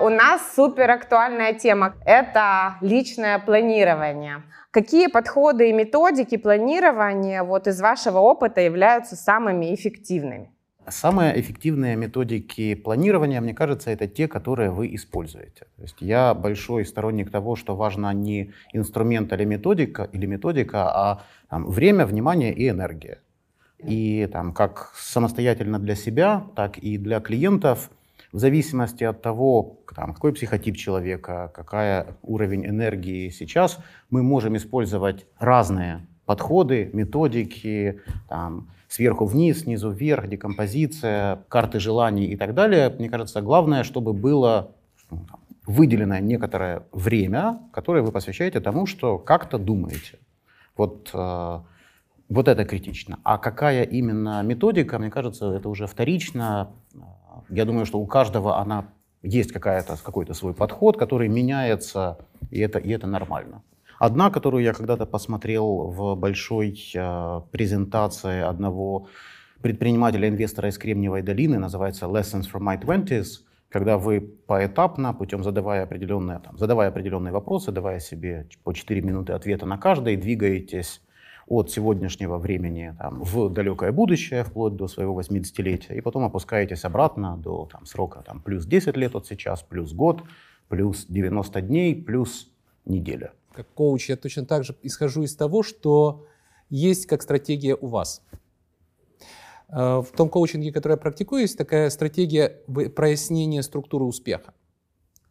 У нас супер актуальная тема – это личное планирование. Какие подходы и методики планирования вот из вашего опыта являются самыми эффективными? Самые эффективные методики планирования, мне кажется, это те, которые вы используете. То есть я большой сторонник того, что важно не инструмент или методика, или методика а там, время, внимание и энергия. И там, как самостоятельно для себя, так и для клиентов, в зависимости от того, там, какой психотип человека, какая уровень энергии сейчас, мы можем использовать разные подходы, методики, там, сверху вниз, снизу вверх, декомпозиция, карты желаний и так далее. Мне кажется, главное, чтобы было ну, выделено некоторое время, которое вы посвящаете тому, что как-то думаете. Вот, э, вот это критично. А какая именно методика, мне кажется, это уже вторично. Я думаю, что у каждого она есть какая-то, какой-то свой подход, который меняется, и это, и это нормально. Одна, которую я когда-то посмотрел в большой э, презентации одного предпринимателя-инвестора из Кремниевой долины, называется Lessons from My Twenties, когда вы поэтапно, путем задавая определенные, там, задавая определенные вопросы, давая себе по 4 минуты ответа на каждый, двигаетесь от сегодняшнего времени там, в далекое будущее, вплоть до своего 80-летия, и потом опускаетесь обратно до там, срока там, плюс 10 лет от сейчас, плюс год, плюс 90 дней, плюс неделя как коуч, я точно так же исхожу из того, что есть как стратегия у вас. Э, в том коучинге, который я практикую, есть такая стратегия прояснения структуры успеха.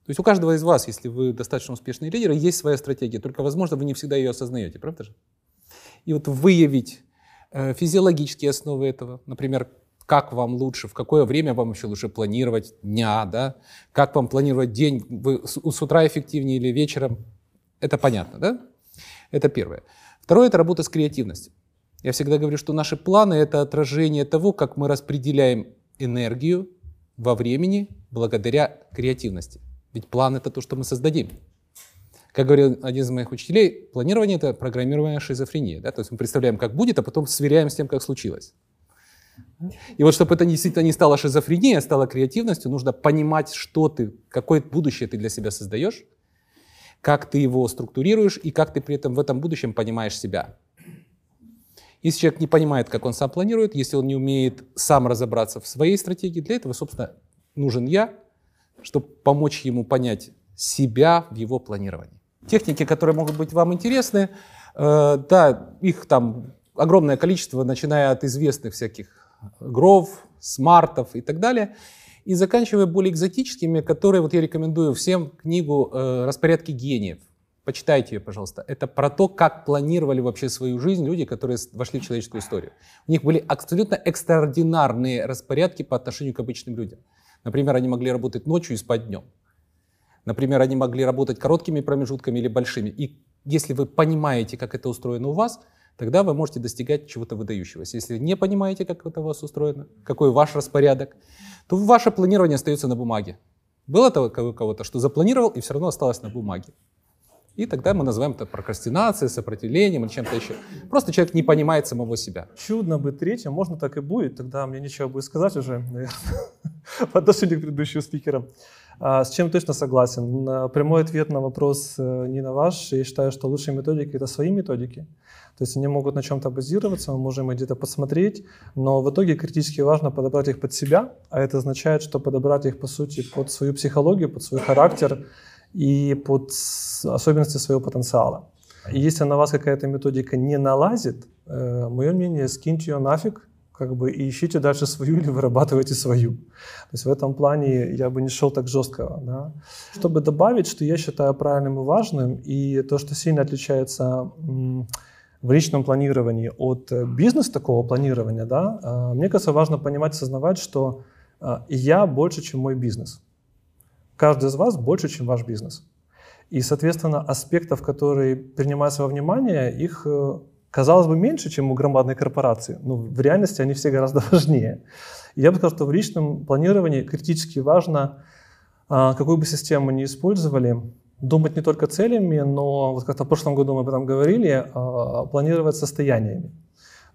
То есть у каждого из вас, если вы достаточно успешный лидер, есть своя стратегия, только, возможно, вы не всегда ее осознаете, правда же? И вот выявить э, физиологические основы этого, например, как вам лучше, в какое время вам еще лучше планировать дня, да? как вам планировать день, вы с утра эффективнее или вечером, это понятно, да? Это первое. Второе – это работа с креативностью. Я всегда говорю, что наши планы – это отражение того, как мы распределяем энергию во времени благодаря креативности. Ведь план – это то, что мы создадим. Как говорил один из моих учителей, планирование – это программирование шизофрении. Да? То есть мы представляем, как будет, а потом сверяем с тем, как случилось. И вот чтобы это действительно не стало шизофренией, а стало креативностью, нужно понимать, что ты, какое будущее ты для себя создаешь, как ты его структурируешь и как ты при этом в этом будущем понимаешь себя. Если человек не понимает, как он сам планирует, если он не умеет сам разобраться в своей стратегии, для этого, собственно, нужен я, чтобы помочь ему понять себя в его планировании. Техники, которые могут быть вам интересны, э, да, их там огромное количество, начиная от известных всяких гров, смартов и так далее – и заканчивая более экзотическими, которые вот я рекомендую всем книгу э, «Распорядки гениев». Почитайте ее, пожалуйста. Это про то, как планировали вообще свою жизнь люди, которые вошли в человеческую историю. У них были абсолютно экстраординарные распорядки по отношению к обычным людям. Например, они могли работать ночью и спать днем. Например, они могли работать короткими промежутками или большими. И если вы понимаете, как это устроено у вас, тогда вы можете достигать чего-то выдающегося. Если не понимаете, как это у вас устроено, какой ваш распорядок, то ваше планирование остается на бумаге. Было у кого-то, что запланировал и все равно осталось на бумаге. И тогда мы называем это прокрастинацией, сопротивлением или чем-то еще. Просто человек не понимает самого себя. Чудно быть третьим, можно так и будет, тогда мне нечего будет сказать уже, наверное, по отношению к предыдущим спикерам. А, с чем точно согласен. Прямой ответ на вопрос э, не на ваш. Я считаю, что лучшие методики — это свои методики. То есть они могут на чем-то базироваться, мы можем где-то посмотреть, но в итоге критически важно подобрать их под себя, а это означает, что подобрать их, по сути, под свою психологию, под свой характер и под особенности своего потенциала. И если на вас какая-то методика не налазит, э, мое мнение, скиньте ее нафиг, как бы и ищите дальше свою или вырабатывайте свою. То есть в этом плане я бы не шел так жестко. Да? Чтобы добавить, что я считаю правильным и важным, и то, что сильно отличается в личном планировании от э, бизнес такого планирования, да, а, мне кажется, важно понимать, осознавать, что а, я больше, чем мой бизнес. Каждый из вас больше, чем ваш бизнес. И, соответственно, аспектов, которые принимаются во внимание, их, э, казалось бы, меньше, чем у громадной корпорации. Но в реальности они все гораздо важнее. Я бы сказал, что в личном планировании критически важно, а, какую бы систему ни использовали, думать не только целями, но вот как-то в прошлом году мы об этом говорили, а, планировать состояниями.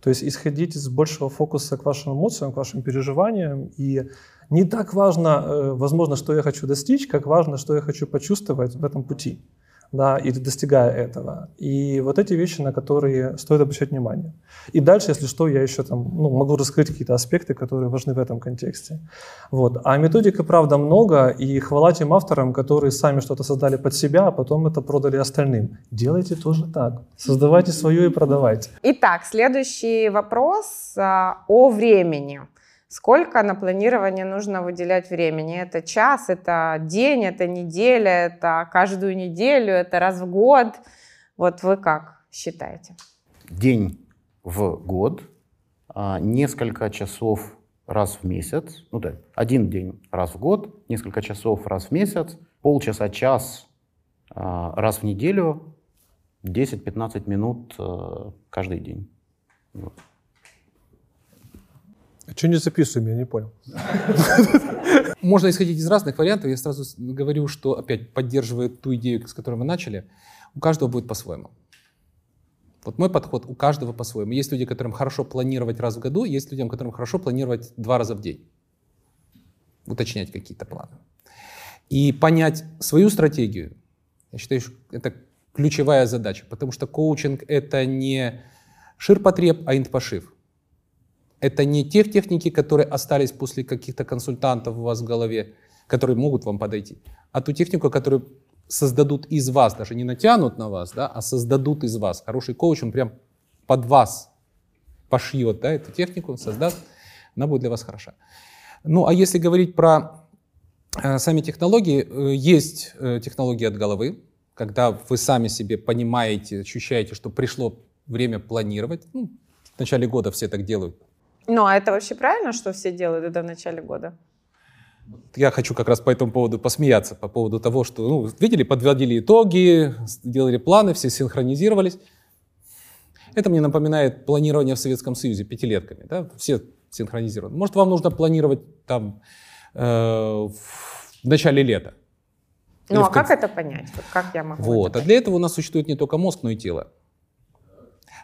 То есть исходить из большего фокуса к вашим эмоциям, к вашим переживаниям и Не так важно, э, возможно, что я хочу достичь, как важно, что я хочу почувствовать в этом пути да, или достигая этого. И вот эти вещи, на которые стоит обращать внимание. И дальше, если что, я еще там ну, могу раскрыть какие-то аспекты, которые важны в этом контексте. Вот. А методик, правда, много, и хвала тем авторам, которые сами что-то создали под себя, а потом это продали остальным. Делайте тоже так. Создавайте свое и продавайте. Итак, следующий вопрос а, о времени. Сколько на планирование нужно выделять времени? Это час, это день, это неделя, это каждую неделю, это раз в год. Вот вы как считаете? День в год, а, несколько часов раз в месяц, ну да, один день раз в год, несколько часов раз в месяц, полчаса, час а, раз в неделю, 10-15 минут а, каждый день. Вот. Что не записываем, я не понял. Можно исходить из разных вариантов. Я сразу говорю, что опять поддерживая ту идею, с которой мы начали, у каждого будет по-своему. Вот мой подход у каждого по-своему. Есть люди, которым хорошо планировать раз в году, есть людям, которым хорошо планировать два раза в день. Уточнять какие-то планы. И понять свою стратегию, я считаю, что это ключевая задача, потому что коучинг — это не ширпотреб, а интпошив. Это не те техники, которые остались после каких-то консультантов у вас в голове, которые могут вам подойти, а ту технику, которую создадут из вас, даже не натянут на вас, да, а создадут из вас. Хороший коуч, он прям под вас пошьет да, эту технику, создаст, она будет для вас хороша. Ну, а если говорить про э, сами технологии, э, есть э, технологии от головы, когда вы сами себе понимаете, ощущаете, что пришло время планировать. Ну, в начале года все так делают, ну, а это вообще правильно, что все делают это в начале года? Я хочу как раз по этому поводу посмеяться, по поводу того, что, ну, видели, подводили итоги, делали планы, все синхронизировались. Это мне напоминает планирование в Советском Союзе пятилетками, да, все синхронизированы. Может, вам нужно планировать там э, в начале лета. Ну, а как это понять? Вот как я могу Вот, а для этого у нас существует не только мозг, но и тело.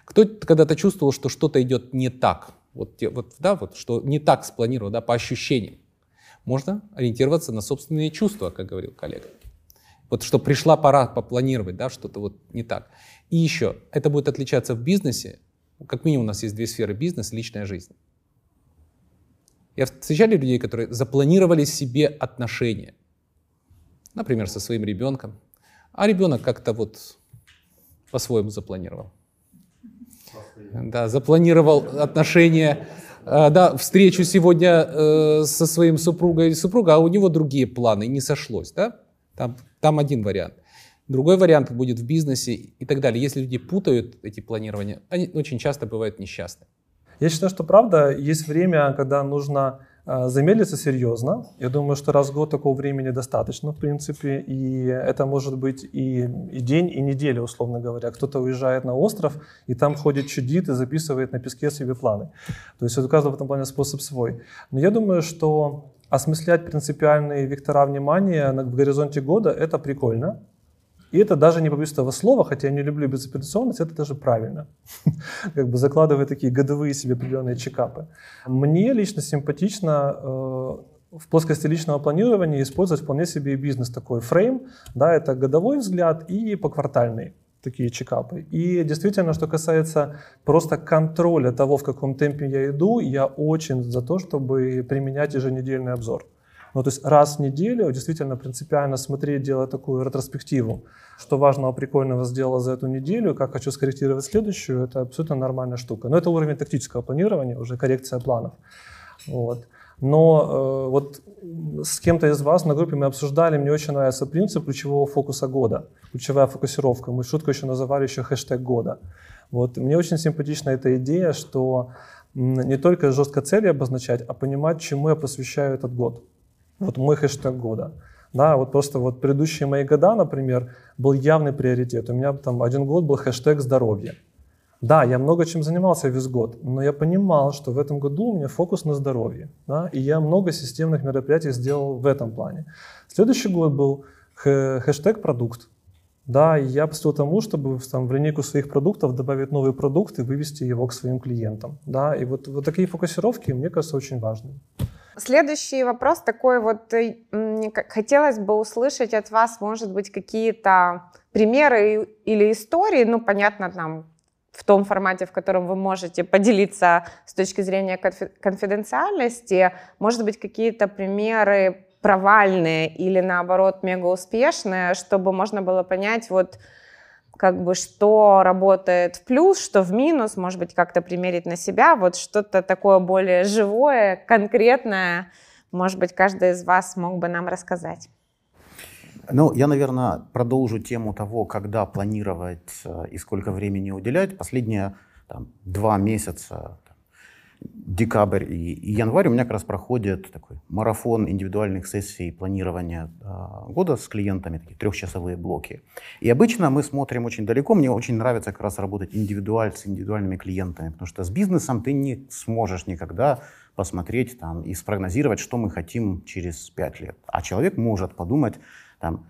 Кто когда-то чувствовал, что что-то идет не так? Вот, вот, да, вот, что не так спланировано, да, по ощущениям. Можно ориентироваться на собственные чувства, как говорил коллега. Вот что пришла пора попланировать, да, что-то вот не так. И еще, это будет отличаться в бизнесе, как минимум у нас есть две сферы, бизнес и личная жизнь. Я встречали людей, которые запланировали себе отношения, например, со своим ребенком, а ребенок как-то вот по-своему запланировал да, запланировал отношения, э, да, встречу сегодня э, со своим супругой или супругой, а у него другие планы, не сошлось, да? Там, там один вариант. Другой вариант будет в бизнесе и так далее. Если люди путают эти планирования, они очень часто бывают несчастны. Я считаю, что правда, есть время, когда нужно а, замедлиться серьезно. Я думаю, что раз в год такого времени достаточно, в принципе, и это может быть и, и день, и неделя, условно говоря. Кто-то уезжает на остров, и там ходит, чудит и записывает на песке себе планы. То есть у каждого в этом плане способ свой. Но я думаю, что осмыслять принципиальные вектора внимания в горизонте года – это прикольно. И это даже не побоюсь этого слова, хотя я не люблю безапелляционность, это даже правильно. Как бы закладывая такие годовые себе определенные чекапы. Мне лично симпатично э, в плоскости личного планирования использовать вполне себе и бизнес такой фрейм. Да, это годовой взгляд и поквартальный такие чекапы. И действительно, что касается просто контроля того, в каком темпе я иду, я очень за то, чтобы применять еженедельный обзор. Ну, то есть раз в неделю действительно принципиально смотреть, делать такую ретроспективу, что важного, прикольного сделала за эту неделю, как хочу скорректировать следующую, это абсолютно нормальная штука. Но это уровень тактического планирования, уже коррекция планов. Вот. Но э, вот с кем-то из вас на группе мы обсуждали, мне очень нравится принцип ключевого фокуса года, ключевая фокусировка. Мы шутку еще называли еще хэштег года. Вот. Мне очень симпатична эта идея, что не только жестко цели обозначать, а понимать, чему я посвящаю этот год. Вот мой хэштег года. Да, вот просто вот предыдущие мои года, например, был явный приоритет. У меня там один год был хэштег здоровье. Да, я много чем занимался весь год, но я понимал, что в этом году у меня фокус на здоровье. Да, и я много системных мероприятий сделал в этом плане. Следующий год был хэштег продукт. Да, и я посвятил тому, чтобы там, в линейку своих продуктов добавить новый продукт и вывести его к своим клиентам. Да, и вот, вот такие фокусировки, мне кажется, очень важны. Следующий вопрос такой вот, э, хотелось бы услышать от вас, может быть, какие-то примеры или истории, ну, понятно, там, в том формате, в котором вы можете поделиться с точки зрения конфиденциальности, может быть, какие-то примеры провальные или, наоборот, мега успешные, чтобы можно было понять, вот, как бы, что работает в плюс, что в минус, может быть, как-то примерить на себя, вот что-то такое более живое, конкретное, может быть, каждый из вас мог бы нам рассказать. Ну, я, наверное, продолжу тему того, когда планировать э, и сколько времени уделять. Последние там, два месяца декабрь и, и январь у меня как раз проходит такой марафон индивидуальных сессий планирования э, года с клиентами, такие трехчасовые блоки. И обычно мы смотрим очень далеко. Мне очень нравится как раз работать индивидуаль с индивидуальными клиентами, потому что с бизнесом ты не сможешь никогда посмотреть там, и спрогнозировать, что мы хотим через пять лет. А человек может подумать, там,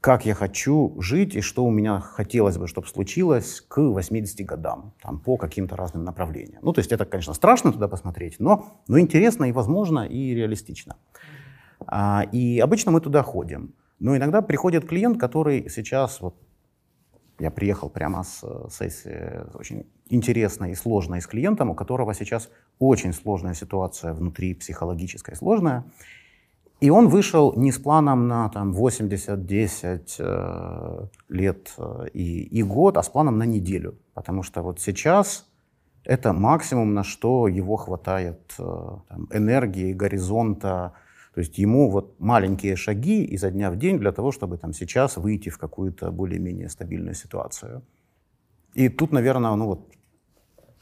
как я хочу жить и что у меня хотелось бы, чтобы случилось к 80 годам, там, по каким-то разным направлениям. Ну, то есть это, конечно, страшно туда посмотреть, но, но интересно и возможно, и реалистично. А, и обычно мы туда ходим. Но иногда приходит клиент, который сейчас, вот я приехал прямо с сессии очень интересной и сложной с клиентом, у которого сейчас очень сложная ситуация внутри, психологическая сложная. И он вышел не с планом на там, 80-10 э, лет э, и, и год, а с планом на неделю. Потому что вот сейчас это максимум, на что его хватает э, там, энергии, горизонта. То есть ему вот маленькие шаги изо дня в день для того, чтобы там, сейчас выйти в какую-то более-менее стабильную ситуацию. И тут, наверное, ну вот,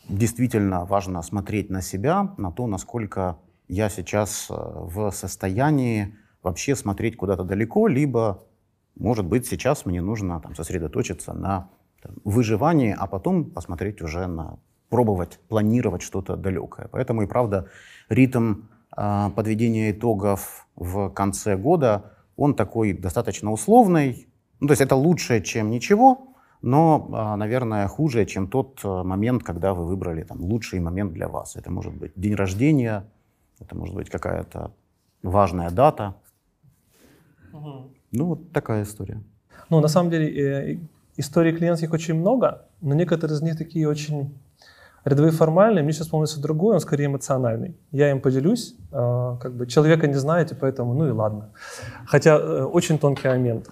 действительно важно смотреть на себя, на то, насколько я сейчас э, в состоянии вообще смотреть куда-то далеко, либо, может быть, сейчас мне нужно там, сосредоточиться на там, выживании, а потом посмотреть уже на пробовать планировать что-то далекое. Поэтому и правда ритм э, подведения итогов в конце года, он такой достаточно условный. Ну, то есть это лучше, чем ничего, но, э, наверное, хуже, чем тот э, момент, когда вы выбрали там, лучший момент для вас. Это может быть день рождения, это может быть какая-то важная дата. Угу. Ну, вот такая история. Ну, на самом деле, э, историй клиентских очень много, но некоторые из них такие очень рядовые формальные. Мне сейчас вспомнился другой, он скорее эмоциональный. Я им поделюсь. Э, как бы человека не знаете, поэтому ну и ладно. Хотя э, очень тонкий момент.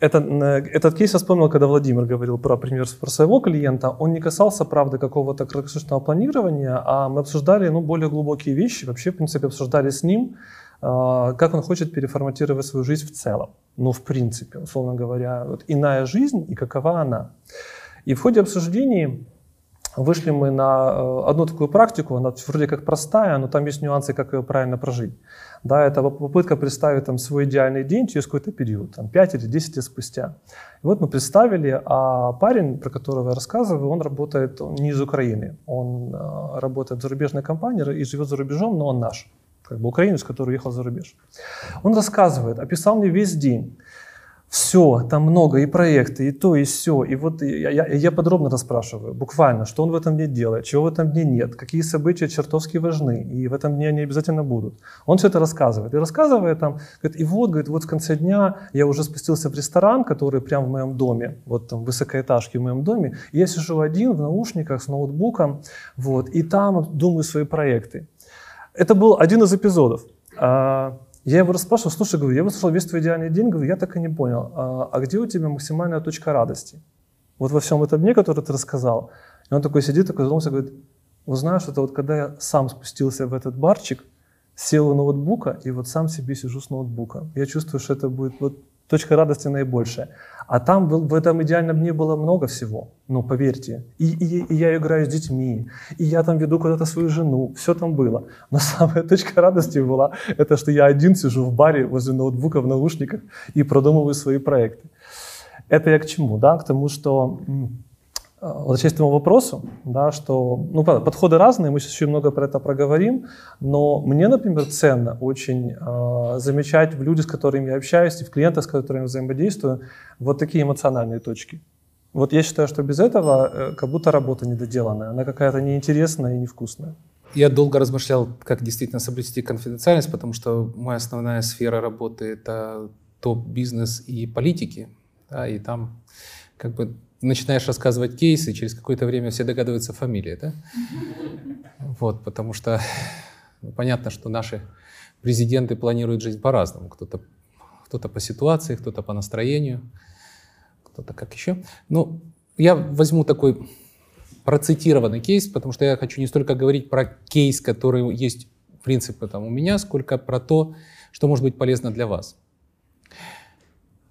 Э, это, этот кейс я вспомнил, когда Владимир говорил про пример про своего клиента. Он не касался, правда, какого-то краткосрочного планирования, а мы обсуждали ну, более глубокие вещи. Вообще, в принципе, обсуждали с ним, а, как он хочет переформатировать свою жизнь в целом. Ну, в принципе, условно говоря, вот иная жизнь и какова она. И в ходе обсуждений вышли мы на э, одну такую практику, она вроде как простая, но там есть нюансы, как ее правильно прожить. Да, это попытка представить там, свой идеальный день через какой-то период, там, 5 или 10 лет спустя. И вот мы представили, а парень, про которого я рассказываю, он работает он не из Украины. Он э, работает в зарубежной компании и живет за рубежом, но он наш. Как бы украинец, который уехал за рубеж. Он рассказывает, описал мне весь день все, там много, и проекты, и то, и все. И вот я, я, я подробно расспрашиваю, буквально, что он в этом дне делает, чего в этом дне нет, какие события чертовски важны, и в этом дне они обязательно будут. Он все это рассказывает. И рассказывает там, говорит, и вот, говорит, вот в конце дня я уже спустился в ресторан, который прямо в моем доме, вот там высокоэтажки в моем доме, и я сижу один в наушниках с ноутбуком, вот, и там думаю свои проекты. Это был один из эпизодов. Я его расспрашивал, слушай, говорю, я выслушал весь твой идеальный день, говорю, я так и не понял, а, а где у тебя максимальная точка радости? Вот во всем этом дне, который ты рассказал. И он такой сидит, такой задумался, говорит, вы знаешь, это вот когда я сам спустился в этот барчик, сел у ноутбука и вот сам себе сижу с ноутбука. Я чувствую, что это будет вот точка радости наибольшая. А там в этом идеальном дне было много всего, ну, поверьте. И, и, и я играю с детьми, и я там веду куда-то свою жену, все там было. Но самая точка радости была, это что я один сижу в баре возле ноутбука в наушниках и продумываю свои проекты. Это я к чему? Да? К тому, что возвращаясь к твоему вопросу, да, что ну, подходы разные, мы сейчас еще много про это проговорим, но мне, например, ценно очень э, замечать в людях, с которыми я общаюсь, и в клиентах, с которыми я взаимодействую, вот такие эмоциональные точки. Вот я считаю, что без этого э, как будто работа недоделанная, она какая-то неинтересная и невкусная. Я долго размышлял, как действительно соблюсти конфиденциальность, потому что моя основная сфера работы — это топ-бизнес и политики. Да, и там как бы начинаешь рассказывать кейсы, через какое-то время все догадываются фамилии. Да? Вот, потому что ну, понятно, что наши президенты планируют жизнь по-разному. Кто-то кто по ситуации, кто-то по настроению, кто-то как еще. Ну, я возьму такой процитированный кейс, потому что я хочу не столько говорить про кейс, который есть в принципе там у меня, сколько про то, что может быть полезно для вас.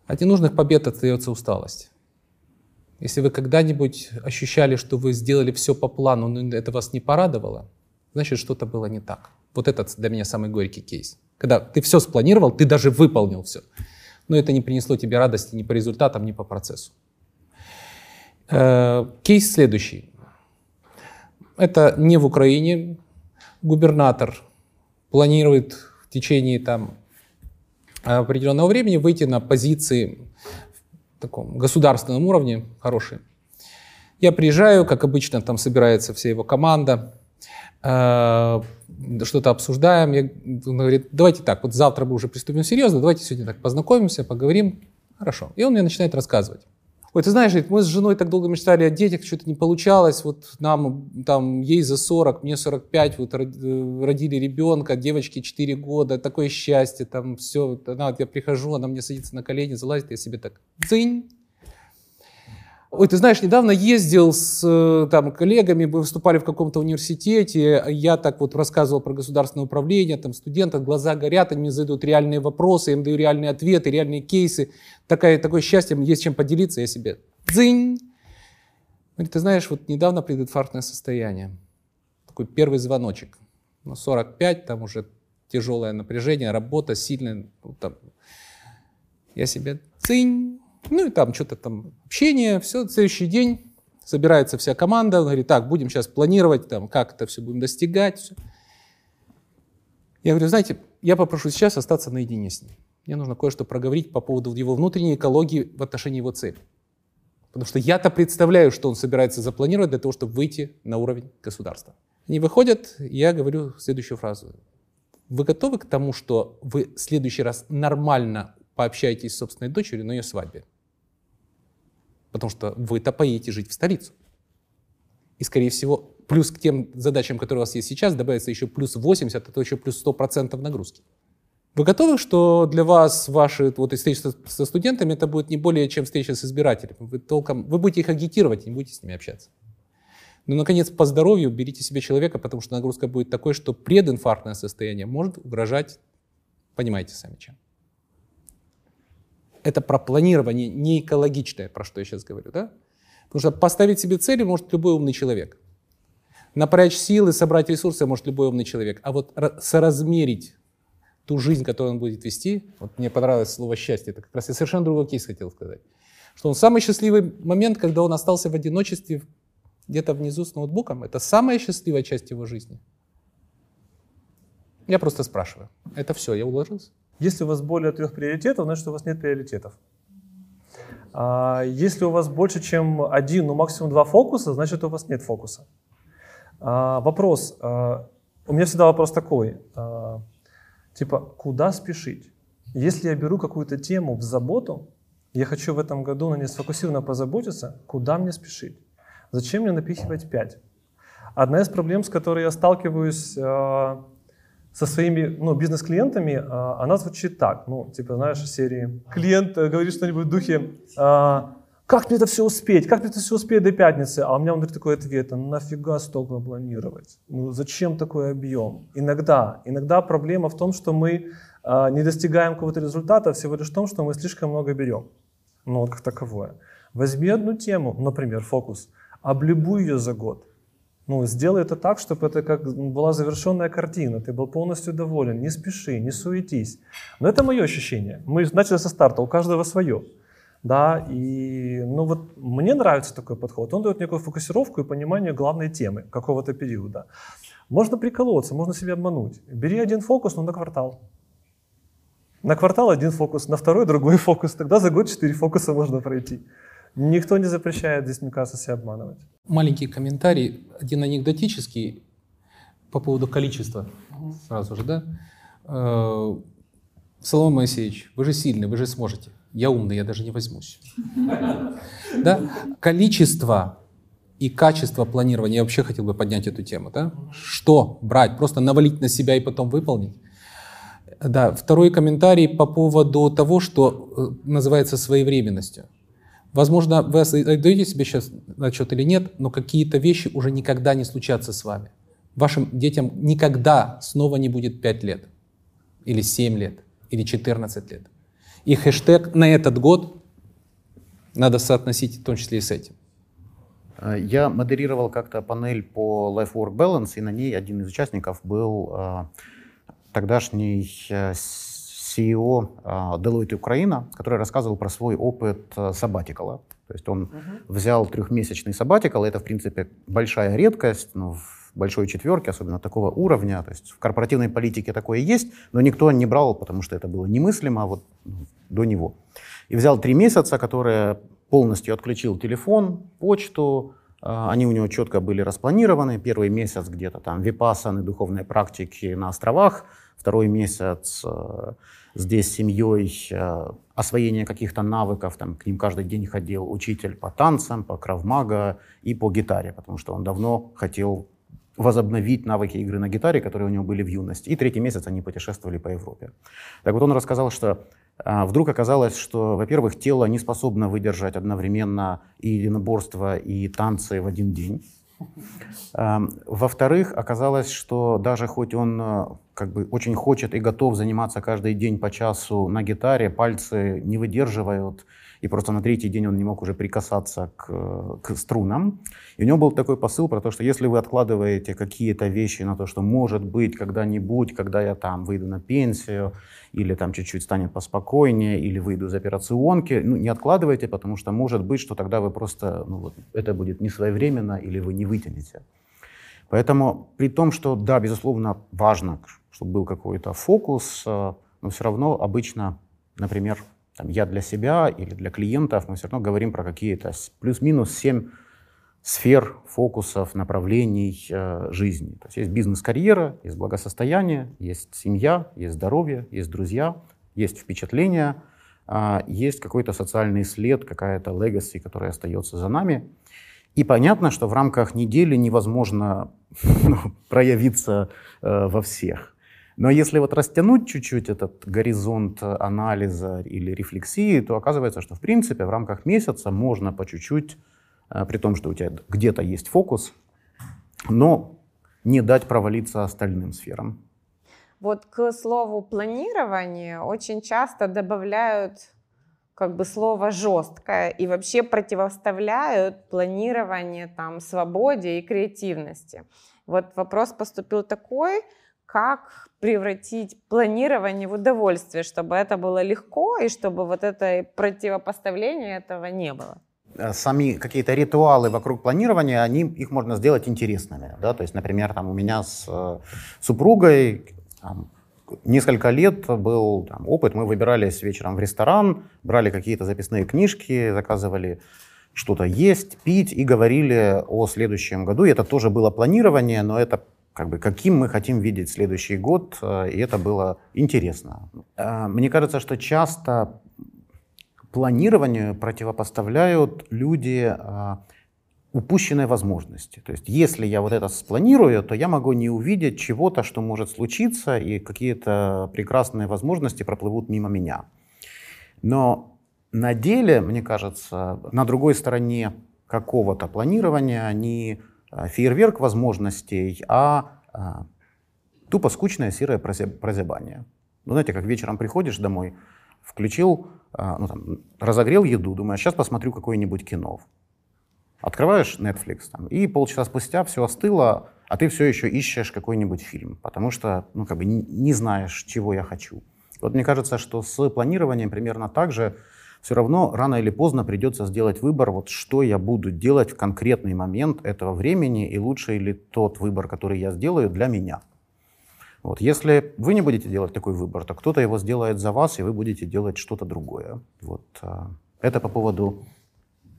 От ненужных побед остается усталость. Если вы когда-нибудь ощущали, что вы сделали все по плану, но это вас не порадовало, значит, что-то было не так. Вот этот для меня самый горький кейс. Когда ты все спланировал, ты даже выполнил все, но это не принесло тебе радости ни по результатам, ни по процессу. Э, кейс следующий. Это не в Украине. Губернатор планирует в течение там, определенного времени выйти на позиции таком государственном уровне хорошие. Я приезжаю, как обычно, там собирается вся его команда, э, что-то обсуждаем. Я, он говорит, давайте так, вот завтра мы уже приступим серьезно, давайте сегодня так познакомимся, поговорим. Хорошо. И он мне начинает рассказывать. Ой, ты знаешь, мы с женой так долго мечтали о детях, что-то не получалось, вот нам, там, ей за 40, мне 45, вот э, родили ребенка, девочке 4 года, такое счастье, там, все, она, вот я прихожу, она мне садится на колени, залазит, я себе так, дзынь, Ой, ты знаешь, недавно ездил с э, там, коллегами, мы выступали в каком-то университете, я так вот рассказывал про государственное управление, там студенты, глаза горят, они мне задают реальные вопросы, я им даю реальные ответы, реальные кейсы. Такое, такое счастье, есть чем поделиться, я себе дзынь. Ты знаешь, вот недавно прединфарктное состояние. Такой первый звоночек. Ну, 45, там уже тяжелое напряжение, работа сильная. Ну, там. Я себе цинь, ну и там что-то там общение, все, следующий день собирается вся команда, говорит, так, будем сейчас планировать, там, как это все будем достигать. Все. Я говорю, знаете, я попрошу сейчас остаться наедине с ним. Мне нужно кое-что проговорить по поводу его внутренней экологии в отношении его цели. Потому что я-то представляю, что он собирается запланировать для того, чтобы выйти на уровень государства. Они выходят, я говорю следующую фразу. Вы готовы к тому, что вы в следующий раз нормально пообщаетесь с собственной дочерью на ее свадьбе? Потому что вы-то поедете жить в столицу. И, скорее всего, плюс к тем задачам, которые у вас есть сейчас, добавится еще плюс 80, а то еще плюс 100% нагрузки. Вы готовы, что для вас ваши вот, встречи со студентами это будет не более чем встреча с избирателями? Вы, толком, вы будете их агитировать, не будете с ними общаться. Ну, наконец, по здоровью берите себе человека, потому что нагрузка будет такой, что прединфарктное состояние может угрожать, понимаете сами чем это про планирование не экологичное, про что я сейчас говорю, да? Потому что поставить себе цели может любой умный человек. Напрячь силы, собрать ресурсы может любой умный человек. А вот соразмерить ту жизнь, которую он будет вести, вот мне понравилось слово «счастье», это как раз я совершенно другой кейс хотел сказать. Что он самый счастливый момент, когда он остался в одиночестве где-то внизу с ноутбуком, это самая счастливая часть его жизни. Я просто спрашиваю. Это все, я уложился? Если у вас более трех приоритетов, значит, у вас нет приоритетов. А если у вас больше, чем один, ну максимум два фокуса, значит, у вас нет фокуса. А, вопрос. А, у меня всегда вопрос такой. Типа, куда спешить? Если я беру какую-то тему в заботу, я хочу в этом году на ней сфокусированно позаботиться, куда мне спешить? Зачем мне напихивать пять? Одна из проблем, с которой я сталкиваюсь со своими ну, бизнес-клиентами, а, она звучит так, ну, типа, знаешь, серии. Клиент э, говорит что-нибудь в духе, а, как мне это все успеть, как мне это все успеть до пятницы? А у меня внутри такой ответ, ну нафига столько планировать? Ну зачем такой объем? Иногда, иногда проблема в том, что мы а, не достигаем какого-то результата всего лишь в том, что мы слишком много берем. Ну вот как таковое. Возьми одну тему, например, фокус, облюбуй ее за год. Ну, сделай это так, чтобы это как была завершенная картина, ты был полностью доволен, не спеши, не суетись. Но это мое ощущение. Мы начали со старта, у каждого свое. Да, и ну вот мне нравится такой подход. Он дает некую фокусировку и понимание главной темы какого-то периода. Можно приколоться, можно себя обмануть. Бери один фокус, но на квартал. На квартал один фокус, на второй другой фокус. Тогда за год четыре фокуса можно пройти. Никто не запрещает здесь, мне кажется, себя обманывать. Маленький комментарий, один анекдотический. по поводу количества сразу же, да? Э, Соломон Моисеевич, вы же сильный, вы же сможете. Я умный, я даже не возьмусь. Да? Количество и качество планирования. Я вообще хотел бы поднять эту тему. Да? Что брать? Просто навалить на себя и потом выполнить? Да, второй комментарий по поводу того, что э, называется своевременностью. Возможно, вы отдаете себе сейчас отчет или нет, но какие-то вещи уже никогда не случатся с вами. Вашим детям никогда снова не будет 5 лет, или 7 лет, или 14 лет. И хэштег на этот год надо соотносить в том числе и с этим. Э, я модерировал как-то панель по Life-Work Balance, и на ней один из участников был э, тогдашний э, CEO Deloitte Украина, который рассказывал про свой опыт сабатикала. То есть он uh-huh. взял трехмесячный сабатикал, это, в принципе, большая редкость, но в большой четверке, особенно такого уровня. То есть в корпоративной политике такое есть, но никто не брал, потому что это было немыслимо вот ну, до него. И взял три месяца, которые полностью отключил телефон, почту, а, они у него четко были распланированы. Первый месяц где-то там випасаны, духовные практики на островах. Второй месяц здесь семьей, э, освоение каких-то навыков. Там, к ним каждый день ходил учитель по танцам, по кравмага и по гитаре, потому что он давно хотел возобновить навыки игры на гитаре, которые у него были в юности. И третий месяц они путешествовали по Европе. Так вот он рассказал, что а, вдруг оказалось, что, во-первых, тело не способно выдержать одновременно и единоборство, и танцы в один день. А, во-вторых, оказалось, что даже хоть он а, как бы очень хочет и готов заниматься каждый день по часу на гитаре, пальцы не выдерживают, и просто на третий день он не мог уже прикасаться к, к струнам. И у него был такой посыл про то, что если вы откладываете какие-то вещи на то, что может быть когда-нибудь, когда я там выйду на пенсию, или там чуть-чуть станет поспокойнее, или выйду из операционки, ну, не откладывайте, потому что может быть, что тогда вы просто, ну, вот, это будет не своевременно, или вы не вытянете. Поэтому при том, что, да, безусловно, важно, чтобы был какой-то фокус, э, но все равно обычно, например, там, я для себя или для клиентов, мы все равно говорим про какие-то плюс-минус 7 сфер, фокусов, направлений э, жизни. То есть есть бизнес-карьера, есть благосостояние, есть семья, есть здоровье, есть друзья, есть впечатления, э, есть какой-то социальный след, какая-то legacy, которая остается за нами. И понятно, что в рамках недели невозможно ну, проявиться э, во всех. Но если вот растянуть чуть-чуть этот горизонт анализа или рефлексии, то оказывается, что в принципе в рамках месяца можно по чуть-чуть, э, при том, что у тебя где-то есть фокус, но не дать провалиться остальным сферам. Вот к слову планирование очень часто добавляют как бы слово жесткое и вообще противоставляют планирование там свободе и креативности. Вот вопрос поступил такой, как превратить планирование в удовольствие, чтобы это было легко и чтобы вот это противопоставление этого не было э, сами какие-то ритуалы вокруг планирования, они, их можно сделать интересными. Да? То есть, например, там, у меня с э, супругой там, несколько лет был там, опыт, мы выбирались вечером в ресторан, брали какие-то записные книжки, заказывали что-то есть, пить и говорили о следующем году. И это тоже было планирование, но это как бы, каким мы хотим видеть следующий год, э, и это было интересно. Э, мне кажется, что часто планированию противопоставляют люди э, упущенные возможности. То есть если я вот это спланирую, то я могу не увидеть чего-то, что может случиться, и какие-то прекрасные возможности проплывут мимо меня. Но на деле, мне кажется, на другой стороне какого-то планирования не фейерверк возможностей, а, а тупо скучное серое прозябание. Ну, знаете, как вечером приходишь домой, включил, а, ну, там, разогрел еду, думаю, сейчас посмотрю какое-нибудь кино. Открываешь Netflix, там, и полчаса спустя все остыло, а ты все еще ищешь какой-нибудь фильм, потому что, ну, как бы не знаешь, чего я хочу. Вот мне кажется, что с планированием примерно так же все равно рано или поздно придется сделать выбор, вот что я буду делать в конкретный момент этого времени, и лучше ли тот выбор, который я сделаю, для меня. Вот. Если вы не будете делать такой выбор, то кто-то его сделает за вас, и вы будете делать что-то другое. Вот. А, это по поводу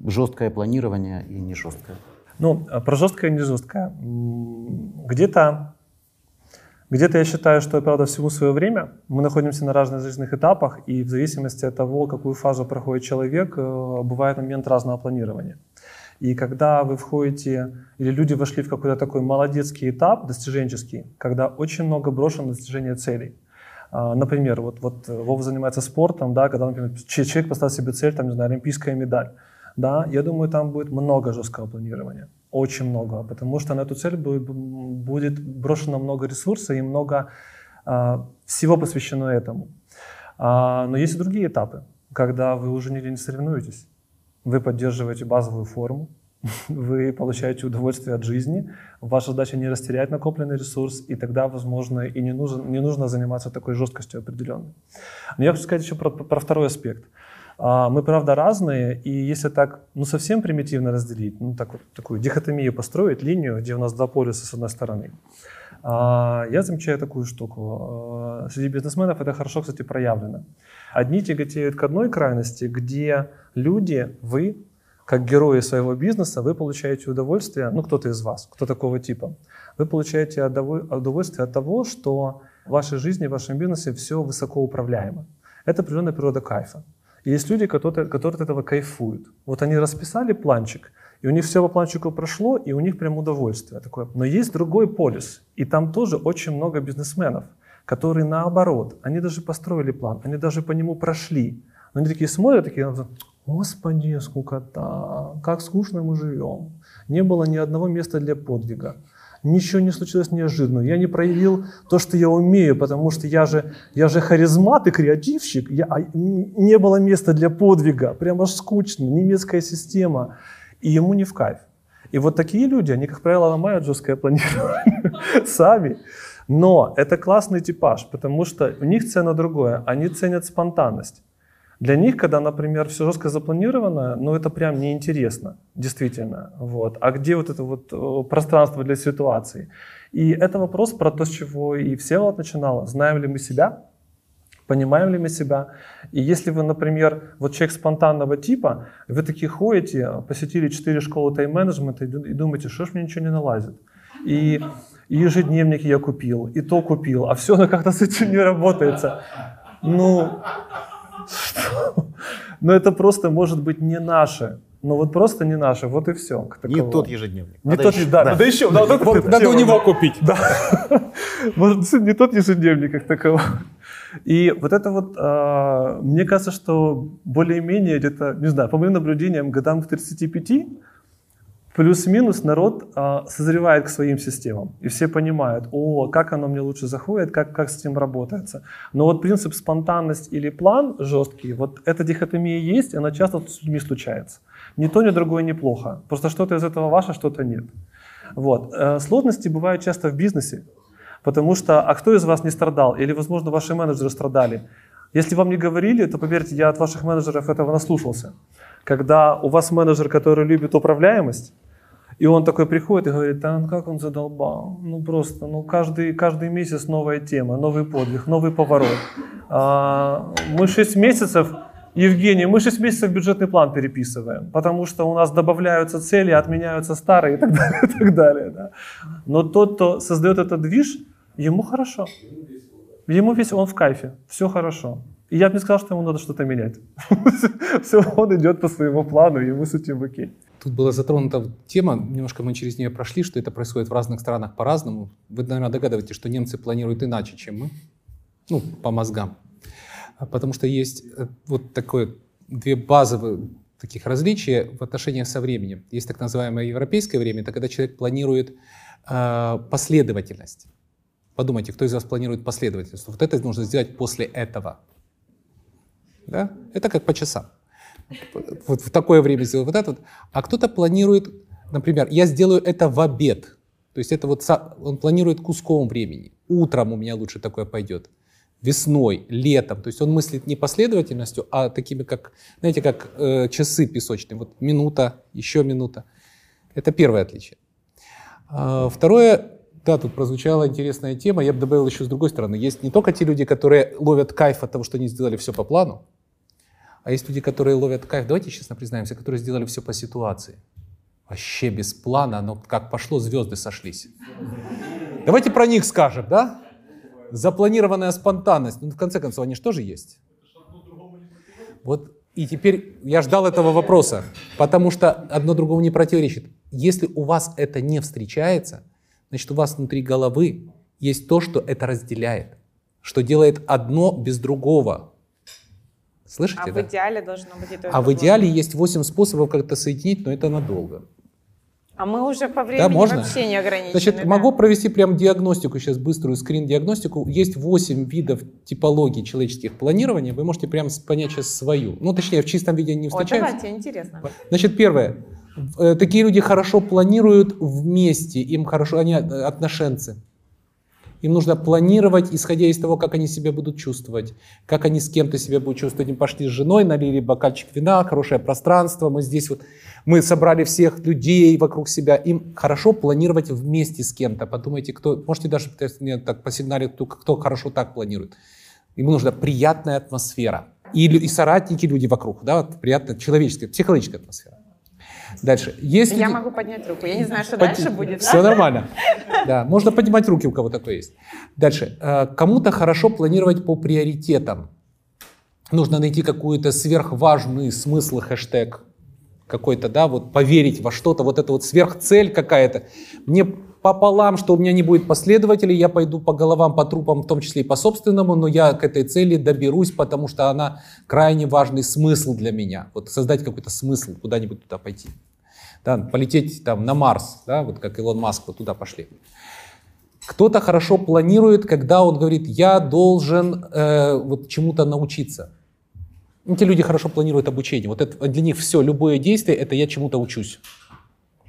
жесткое планирование и не жесткое. Ну, а про жесткое и не жесткое. Где-то Где-то я считаю, что, правда, всему свое время. Мы находимся на разных жизненных этапах, и в зависимости от того, какую фазу проходит человек, э, бывает момент разного планирования. И когда вы входите, или люди вошли в какой-то такой молодецкий этап, достиженческий, когда очень много брошено на достижение целей. А, например, вот, вот Вова занимается спортом, да, когда, например, человек поставил себе цель, там, не знаю, олимпийская медаль. Да, я думаю, там будет много жесткого планирования. Очень много. Потому что на эту цель будет, брошено много ресурсов и много а, всего посвящено этому. А, но есть и другие этапы, когда вы уже нигде не соревнуетесь вы поддерживаете базовую форму, вы получаете удовольствие от жизни, ваша задача не растерять накопленный ресурс, и тогда, возможно, и не нужно, не нужно заниматься такой жесткостью определенной. Но я хочу сказать еще про, про второй аспект. А, мы, правда, разные, и если так, ну, совсем примитивно разделить, ну, так такую дихотомию построить, линию, где у нас два полюса с одной стороны, а, я замечаю такую штуку. А, среди бизнесменов это хорошо, кстати, проявлено. Одни тяготеют к одной крайности, где люди, вы, как герои своего бизнеса, вы получаете удовольствие, ну кто-то из вас, кто такого типа, вы получаете удовольствие от того, что в вашей жизни, в вашем бизнесе все высоко управляемо. Это определенная природа кайфа. Есть люди, которые, которые от этого кайфуют. Вот они расписали планчик, и у них все по планчику прошло, и у них прям удовольствие такое. Но есть другой полюс, и там тоже очень много бизнесменов – которые наоборот, они даже построили план, они даже по нему прошли. Но они такие смотрят, такие, Господи, скукота, как скучно мы живем. Не было ни одного места для подвига. Ничего не случилось неожиданного. Я не проявил то, что я умею, потому что я же, я же харизмат и креативщик. Я, а, не было места для подвига. Прямо аж скучно. Немецкая система. И ему не в кайф. И вот такие люди, они, как правило, ломают жесткое планирование сами. Но это классный типаж, потому что у них цена другое. Они ценят спонтанность. Для них, когда, например, все жестко запланировано, ну это прям неинтересно, действительно. Вот. А где вот это вот э, пространство для ситуации? И это вопрос про то, с чего и Всеволод начинала. Знаем ли мы себя? Понимаем ли мы себя? И если вы, например, вот человек спонтанного типа, вы такие ходите, посетили 4 школы тайм-менеджмента и думаете, что ж мне ничего не налазит. И и ежедневник я купил, и то купил, а все оно как-то с этим не работается. Ну? Но это просто может быть не наше. Ну вот просто не наше, вот и все. Не тот ежедневник. Не надо тот, еще. да, да. надо еще. Да, вот вот, надо у него купить. Да. Может, не тот ежедневник как таковой. И вот это вот, э, мне кажется, что более-менее где-то, не знаю, по моим наблюдениям, годам к 35 плюс-минус народ а, созревает к своим системам. И все понимают, о, как оно мне лучше заходит, как, как с этим работается. Но вот принцип спонтанность или план жесткий, вот эта дихотомия есть, она часто с людьми случается. Ни то, ни другое неплохо. Просто что-то из этого ваше, что-то нет. Вот. Э, сложности бывают часто в бизнесе, потому что, а кто из вас не страдал? Или, возможно, ваши менеджеры страдали? Если вам не говорили, то поверьте, я от ваших менеджеров этого наслушался. Когда у вас менеджер, который любит управляемость, и он такой приходит и говорит, а как он задолбал, ну просто, ну каждый, каждый месяц новая тема, новый подвиг, новый поворот. А, мы 6 месяцев, Евгений, мы 6 месяцев бюджетный план переписываем, потому что у нас добавляются цели, отменяются старые и так далее. И так далее да. Но тот, кто создает этот движ, ему хорошо. Ему весь он в кайфе, все хорошо. И я бы не сказал, что ему надо что-то менять. Все, он идет по своему плану, ему с этим окей. Тут была затронута тема, немножко мы через нее прошли, что это происходит в разных странах по-разному. Вы, наверное, догадываетесь, что немцы планируют иначе, чем мы, ну, по мозгам. А потому что есть э, вот такое, две базовые таких различия в отношениях со временем. Есть так называемое европейское время, это когда человек планирует э, последовательность. Подумайте, кто из вас планирует последовательность? Вот это нужно сделать после этого. Да? Это как по часам вот в такое время сделаю вот это вот. А кто-то планирует, например, я сделаю это в обед. То есть это вот он планирует куском времени. Утром у меня лучше такое пойдет. Весной, летом. То есть он мыслит не последовательностью, а такими как, знаете, как э, часы песочные. Вот минута, еще минута. Это первое отличие. А, второе, да, тут прозвучала интересная тема. Я бы добавил еще с другой стороны. Есть не только те люди, которые ловят кайф от того, что они сделали все по плану, а есть люди, которые ловят кайф, давайте честно признаемся, которые сделали все по ситуации. Вообще без плана, но как пошло, звезды сошлись. Давайте про них скажем, да? Запланированная спонтанность. Ну, в конце концов, они же тоже есть. Вот и теперь я ждал этого вопроса, потому что одно другому не противоречит. Если у вас это не встречается, значит у вас внутри головы есть то, что это разделяет, что делает одно без другого. Слышите? А да? в идеале должно быть и то, и А в идеале есть 8 способов как это соединить, но это надолго. А мы уже по времени можно? вообще не ограничены. Значит, да. могу провести прям диагностику сейчас, быструю скрин-диагностику. Есть 8 видов типологий человеческих планирований. Вы можете прям понять сейчас свою. Ну, точнее, в чистом виде не О, встречается. давайте, интересно. Значит, первое. Э, Такие люди хорошо планируют вместе, им хорошо, они э, отношенцы. Им нужно планировать, исходя из того, как они себя будут чувствовать, как они с кем-то себя будут чувствовать. Им пошли с женой, налили бокальчик вина, хорошее пространство, мы здесь вот, мы собрали всех людей вокруг себя. Им хорошо планировать вместе с кем-то. Подумайте, кто, можете даже мне так посигналить, кто, кто хорошо так планирует. Ему нужна приятная атмосфера. И, и соратники, люди вокруг, да, вот приятная человеческая, психологическая атмосфера. Дальше. Есть Я могу поднять руку. Я не знаю, что Под- дальше будет. Все нормально. Да, можно поднимать руки, у кого такое есть. Дальше. Э, Кому-то хорошо планировать по приоритетам. Нужно найти какую-то сверхважный смысл, хэштег какой-то, да, вот поверить во что-то, вот это вот сверхцель какая-то. Мне пополам, что у меня не будет последователей, я пойду по головам, по трупам, в том числе и по собственному, но я к этой цели доберусь, потому что она крайне важный смысл для меня. Вот создать какой-то смысл, куда-нибудь туда пойти. Да, полететь там на Марс, да, вот как Илон Маск, вот туда пошли. Кто-то хорошо планирует, когда он говорит, я должен э, вот чему-то научиться. Эти люди хорошо планируют обучение. Вот это для них все, любое действие, это я чему-то учусь.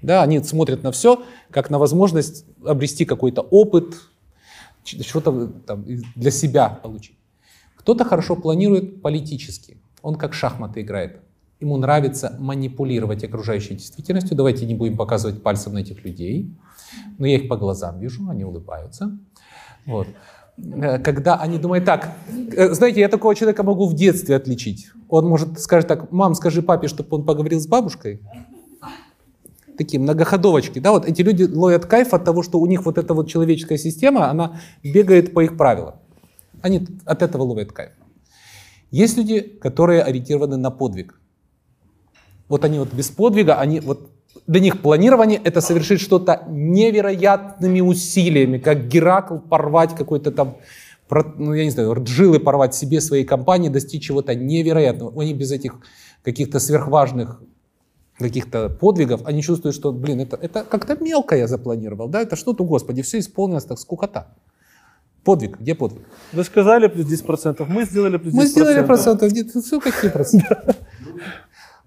Да, они смотрят на все, как на возможность обрести какой-то опыт, что-то для себя получить. Кто-то хорошо планирует политически. Он как шахматы играет. Ему нравится манипулировать окружающей действительностью. Давайте не будем показывать пальцем на этих людей. Но я их по глазам вижу, они улыбаются. Вот. Э, Когда они думают так, э, знаете, я такого человека могу в детстве отличить. Он может скажет так, мам, скажи папе, чтобы он поговорил с бабушкой. Такие многоходовочки, да, вот эти люди ловят кайф от того, что у них вот эта вот человеческая система, она бегает по их правилам. Они от этого ловят кайф. Есть люди, которые ориентированы на подвиг. Вот они вот без подвига, они вот для них планирование это совершить что-то невероятными усилиями, как Геракл порвать какой-то там, ну я не знаю, рджилы порвать себе, своей компании, достичь чего-то невероятного. Они без этих каких-то сверхважных каких-то подвигов, они чувствуют, что, блин, это, это как-то мелко я запланировал, да, это что-то, господи, все исполнилось так скукота. Подвиг, где подвиг? Вы сказали плюс 10%, мы сделали плюс 10%. Мы сделали процентов, нет, все какие проценты?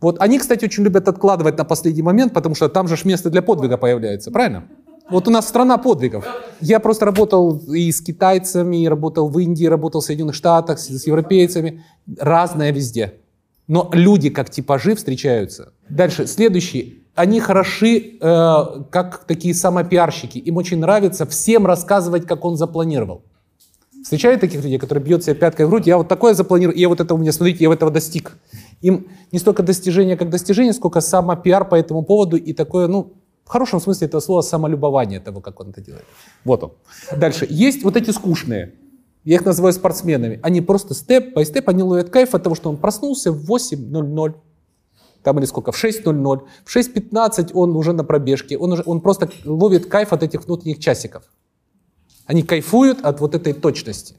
Вот они, кстати, очень любят откладывать на последний момент, потому что там же место для подвига появляется, правильно? Вот у нас страна подвигов. Я просто работал и с китайцами, и работал в Индии, работал в Соединенных Штатах, с, с европейцами. Разное везде. Но люди как типажи встречаются. Дальше, следующий. Они хороши, э, как такие самопиарщики. Им очень нравится всем рассказывать, как он запланировал. Встречают таких людей, которые бьют себя пяткой в грудь, я вот такое запланировал, я вот это у меня, смотрите, я этого достиг. Им не столько достижение, как достижение, сколько самопиар по этому поводу и такое, ну, в хорошем смысле этого слова, самолюбование того, как он это делает. Вот он. Дальше. Есть вот эти скучные. Я их называю спортсменами. Они просто степ по степ, они ловят кайф от того, что он проснулся в 8.00, там или сколько, в 6.00, в 6.15 он уже на пробежке, он, уже, он просто ловит кайф от этих внутренних часиков. Они кайфуют от вот этой точности.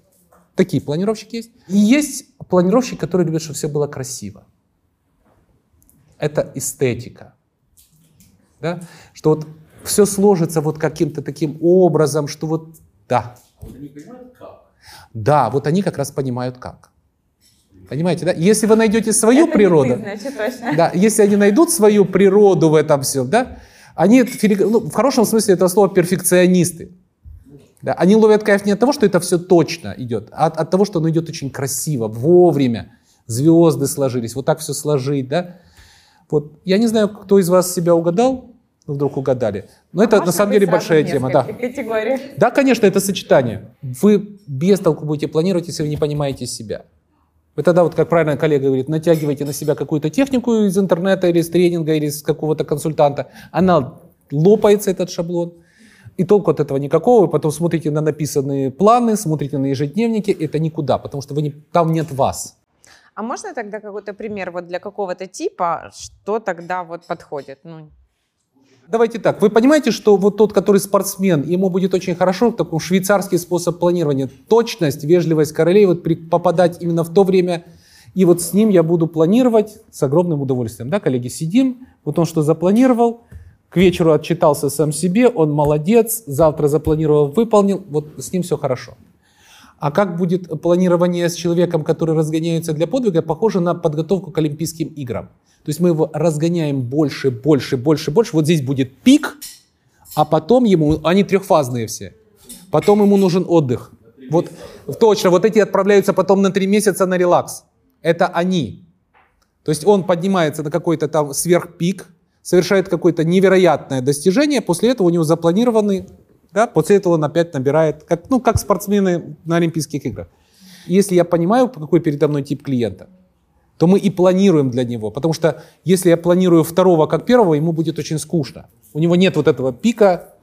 Такие планировщики есть. И есть планировщик, который любит, чтобы все было красиво. Это эстетика. Да? Что вот все сложится вот каким-то таким образом, что вот, да. Да, вот они как раз понимают как. Понимаете, да? Если вы найдете свою Это природу, ты, значит, точно. да, если они найдут свою природу в этом всем, да, они, ну, в хорошем смысле этого слова, перфекционисты. Да, они ловят кайф не от того, что это все точно идет, а от, от того, что оно идет очень красиво, вовремя. Звезды сложились, вот так все сложить, да. Вот. Я не знаю, кто из вас себя угадал, вдруг угадали. Но это на самом деле большая тема, да. категориях. Да, конечно, это сочетание. Вы без толку будете планировать, если вы не понимаете себя. Вы тогда, вот как правильно коллега говорит, натягиваете на себя какую-то технику из интернета или из тренинга, или из какого-то консультанта. Она лопается, этот шаблон. И толку от этого никакого. Вы потом смотрите на написанные планы, смотрите на ежедневники. Это никуда, потому что вы не, там нет вас. А можно тогда какой-то пример вот для какого-то типа, что тогда вот подходит? Ну, Давайте так, вы понимаете, что вот тот, который спортсмен, ему будет очень хорошо в таком швейцарский способ планирования. Точность, вежливость королей, вот при, попадать именно в то время, и вот с ним я буду планировать с огромным удовольствием. Да, коллеги, сидим, вот он что запланировал, к вечеру отчитался сам себе, он молодец, завтра запланировал, выполнил, вот с ним все хорошо. А как будет планирование с человеком, который разгоняется для подвига, похоже на подготовку к Олимпийским играм. То есть мы его разгоняем больше, больше, больше, больше. Вот здесь будет пик, а потом ему, они трехфазные все, потом ему нужен отдых. Вот точно, вот эти отправляются потом на три месяца на релакс. Это они. То есть он поднимается на какой-то там сверхпик, совершает какое-то невероятное достижение, после этого у него запланированы, да, после этого он опять набирает, как, ну, как спортсмены на Олимпийских играх. Если я понимаю, какой передо мной тип клиента, то мы и планируем для него. Потому что если я планирую второго как первого, ему будет очень скучно. У него нет вот этого пика,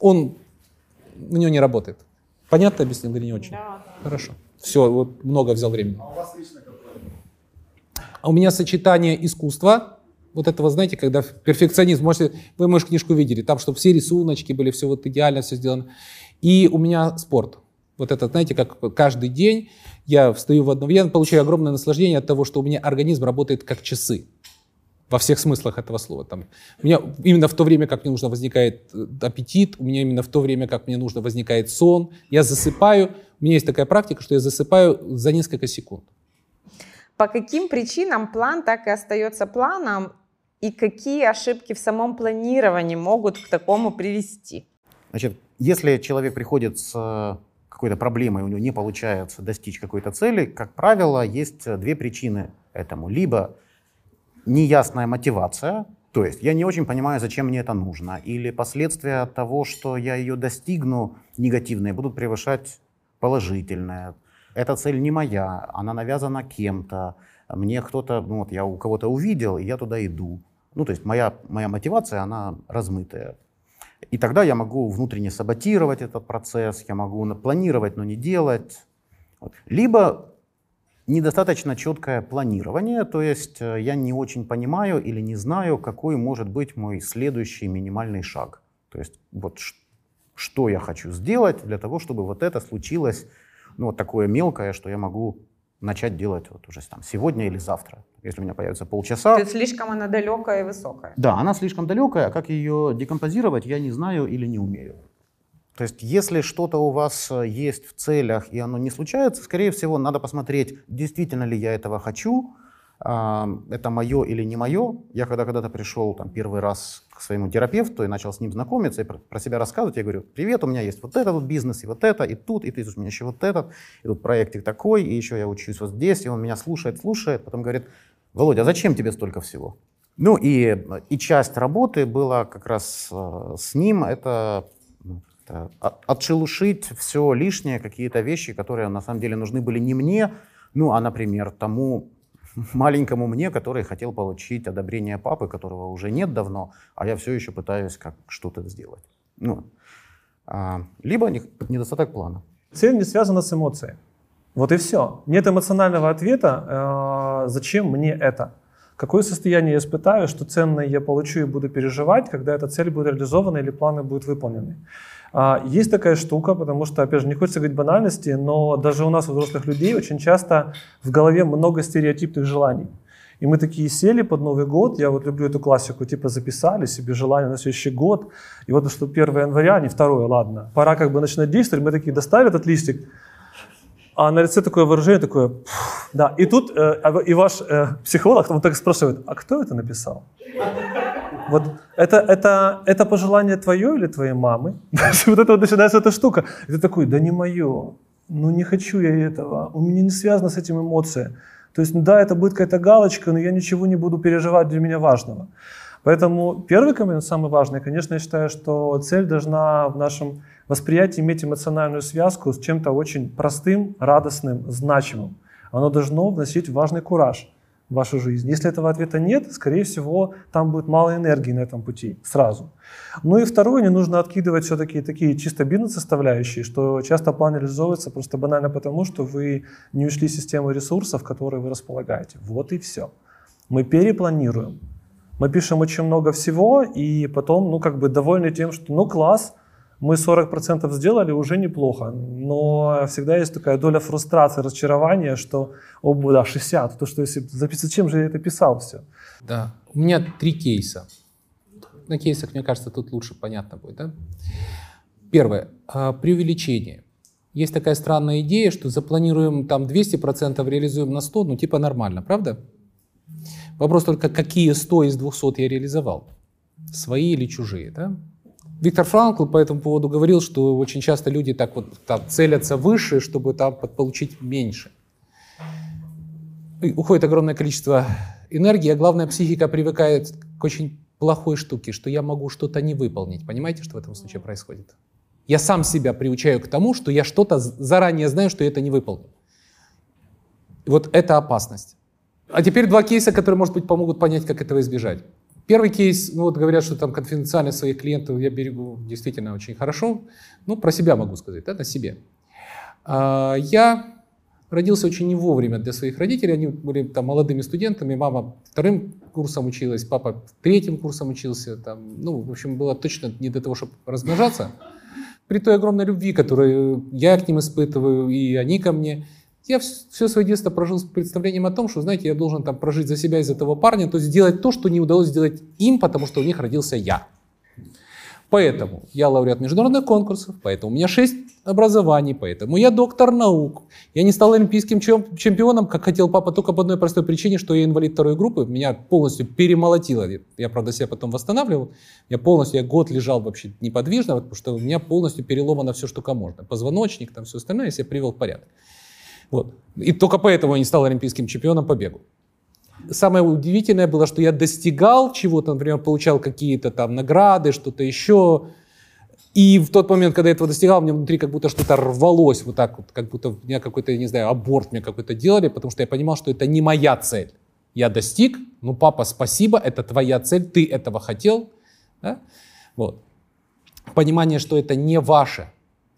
он на него не работает. Понятно объяснил или не очень? Да. Хорошо. Все, вот много взял времени. А у вас лично А у меня сочетание искусства, вот этого, знаете, когда перфекционизм, можете, вы, может, книжку видели, там, чтобы все рисуночки были, все вот идеально все сделано. И у меня спорт. Вот это, знаете, как каждый день я встаю в одном, я получаю огромное наслаждение от того, что у меня организм работает как часы. Во всех смыслах этого слова. Там, у меня именно в то время, как мне нужно, возникает э, аппетит, у меня именно в то время, как мне нужно, возникает сон. Я засыпаю. У меня есть такая практика, что я засыпаю за несколько секунд. По каким причинам план так и остается планом, и какие ошибки в самом планировании могут к такому привести? Значит, если человек приходит с какой-то проблемой, у него не получается достичь какой-то цели, как правило, есть две причины этому. Либо неясная мотивация, то есть я не очень понимаю, зачем мне это нужно, или последствия того, что я ее достигну, негативные, будут превышать положительные. Эта цель не моя, она навязана кем-то, мне кто-то, ну вот я у кого-то увидел, и я туда иду. Ну, то есть моя, моя мотивация, она размытая. И тогда я могу внутренне саботировать этот процесс, я могу планировать, но не делать. Либо недостаточно четкое планирование, то есть э, я не очень понимаю или не знаю, какой может быть мой следующий минимальный шаг. То есть вот что я хочу сделать для того, чтобы вот это случилось, ну вот такое мелкое, что я могу начать делать вот уже там сегодня или завтра. Если у меня появится полчаса. То есть слишком она далекая и высокая. Да, она слишком далекая, а как ее декомпозировать, я не знаю или не умею. То есть, если что-то у вас э, есть в целях и оно не случается, скорее всего, надо посмотреть, действительно ли я этого хочу, это мое или не мое. Я когда когда-то пришел там, первый раз к своему терапевту и начал с ним знакомиться и про себя рассказывать, я говорю, привет, у меня есть вот этот вот бизнес, и вот это, и тут, и ты у меня еще вот этот, и тут проектик такой, и еще я учусь вот здесь, и он меня слушает, слушает, потом говорит, Володя, а зачем тебе столько всего? Ну и, и часть работы была как раз э, с ним, это, ну, это отшелушить все лишнее, какие-то вещи, которые на самом деле нужны были не мне, ну а, например, тому маленькому мне, который хотел получить одобрение папы, которого уже нет давно, а я все еще пытаюсь как что-то сделать. Ну, а, либо недостаток плана. Цель не связана с эмоцией. Вот и все. Нет эмоционального ответа, э, зачем мне это. Какое состояние я испытаю, что ценное я получу и буду переживать, когда эта цель будет реализована или планы будут выполнены. А, есть такая штука, потому что, опять же, не хочется говорить банальности, но даже у нас, у взрослых людей, очень часто в голове много стереотипных желаний. И мы такие сели под Новый год, я вот люблю эту классику, типа записали себе желание на следующий год, и вот что 1 января, не 2, ладно, пора как бы начинать действовать, мы такие достали этот листик, а на лице такое выражение, такое, да. И тут э, и ваш э, психолог, он так спрашивает, а кто это написал? Вот это, это, это пожелание твое или твоей мамы? вот это вот начинается эта штука. И ты такой, да не мое, ну не хочу я этого, у меня не связано с этим эмоция. То есть, ну да, это будет какая-то галочка, но я ничего не буду переживать для меня важного. Поэтому первый коммент, самый важный, конечно, я считаю, что цель должна в нашем восприятие иметь эмоциональную связку с чем-то очень простым, радостным, значимым. Оно должно вносить важный кураж. Вашу жизнь? Если этого ответа нет, скорее всего, там будет мало энергии на этом пути сразу. Ну и второе, не нужно откидывать все-таки такие чисто бизнес-составляющие, что часто план реализовывается просто банально потому, что вы не ушли систему ресурсов, которые вы располагаете. Вот и все. Мы перепланируем. Мы пишем очень много всего, и потом, ну, как бы довольны тем, что, ну, класс, мы 40% сделали, уже неплохо. Но всегда есть такая доля фрустрации, разочарования, что, о, да, 60, то, что если записать, зачем же я это писал все? Да. У меня три кейса. На кейсах, мне кажется, тут лучше понятно будет. Да? Первое. А, преувеличение. Есть такая странная идея, что запланируем там 200%, реализуем на 100, ну типа нормально, правда? Вопрос только, какие 100 из 200 я реализовал? Свои или чужие, да? Виктор Франкл по этому поводу говорил, что очень часто люди так вот там целятся выше, чтобы там получить меньше. И уходит огромное количество энергии, а главное, психика привыкает к очень плохой штуке, что я могу что-то не выполнить. Понимаете, что в этом случае происходит? Я сам себя приучаю к тому, что я что-то заранее знаю, что я это не выполню. Вот это опасность. А теперь два кейса, которые, может быть, помогут понять, как этого избежать. Первый кейс, ну вот говорят, что там конфиденциальность своих клиентов я берегу действительно очень хорошо. Ну, про себя могу сказать, да, на себе. А, я родился очень не вовремя для своих родителей. Они были там молодыми студентами. Мама вторым курсом училась, папа третьим курсом учился. Там, ну, в общем, было точно не для того, чтобы размножаться. При той огромной любви, которую я к ним испытываю, и они ко мне – я все свое детство прожил с представлением о том, что, знаете, я должен там прожить за себя из этого парня, то есть сделать то, что не удалось сделать им, потому что у них родился я. Поэтому я лауреат международных конкурсов, поэтому у меня шесть образований, поэтому я доктор наук. Я не стал олимпийским чемпионом, как хотел папа, только по одной простой причине, что я инвалид второй группы. Меня полностью перемолотило. Я, правда, себя потом восстанавливал. Я полностью, я год лежал вообще неподвижно, потому что у меня полностью переломано все, что можно. Позвоночник, там все остальное я себя привел в порядок. Вот. И только поэтому я не стал олимпийским чемпионом по бегу. Самое удивительное было, что я достигал чего-то, например, получал какие-то там награды, что-то еще. И в тот момент, когда я этого достигал, мне внутри как будто что-то рвалось, вот так вот, как будто меня какой-то, не знаю, аборт мне какой-то делали, потому что я понимал, что это не моя цель. Я достиг, ну, папа, спасибо, это твоя цель, ты этого хотел. Да? Вот. Понимание, что это не ваше.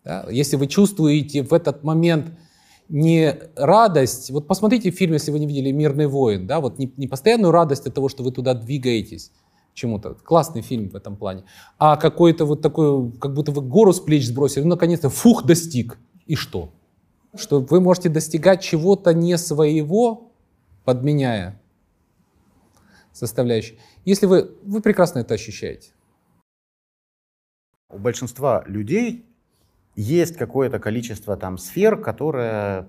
Да? Если вы чувствуете в этот момент, не радость, вот посмотрите фильм, если вы не видели «Мирный воин», да, вот не, не постоянную радость от того, что вы туда двигаетесь, чему-то. Классный фильм в этом плане. А какой-то вот такой, как будто вы гору с плеч сбросили, ну, наконец-то, фух, достиг. И что? Что вы можете достигать чего-то не своего, подменяя составляющие. Если вы, вы прекрасно это ощущаете. У большинства людей есть какое-то количество там сфер, которые,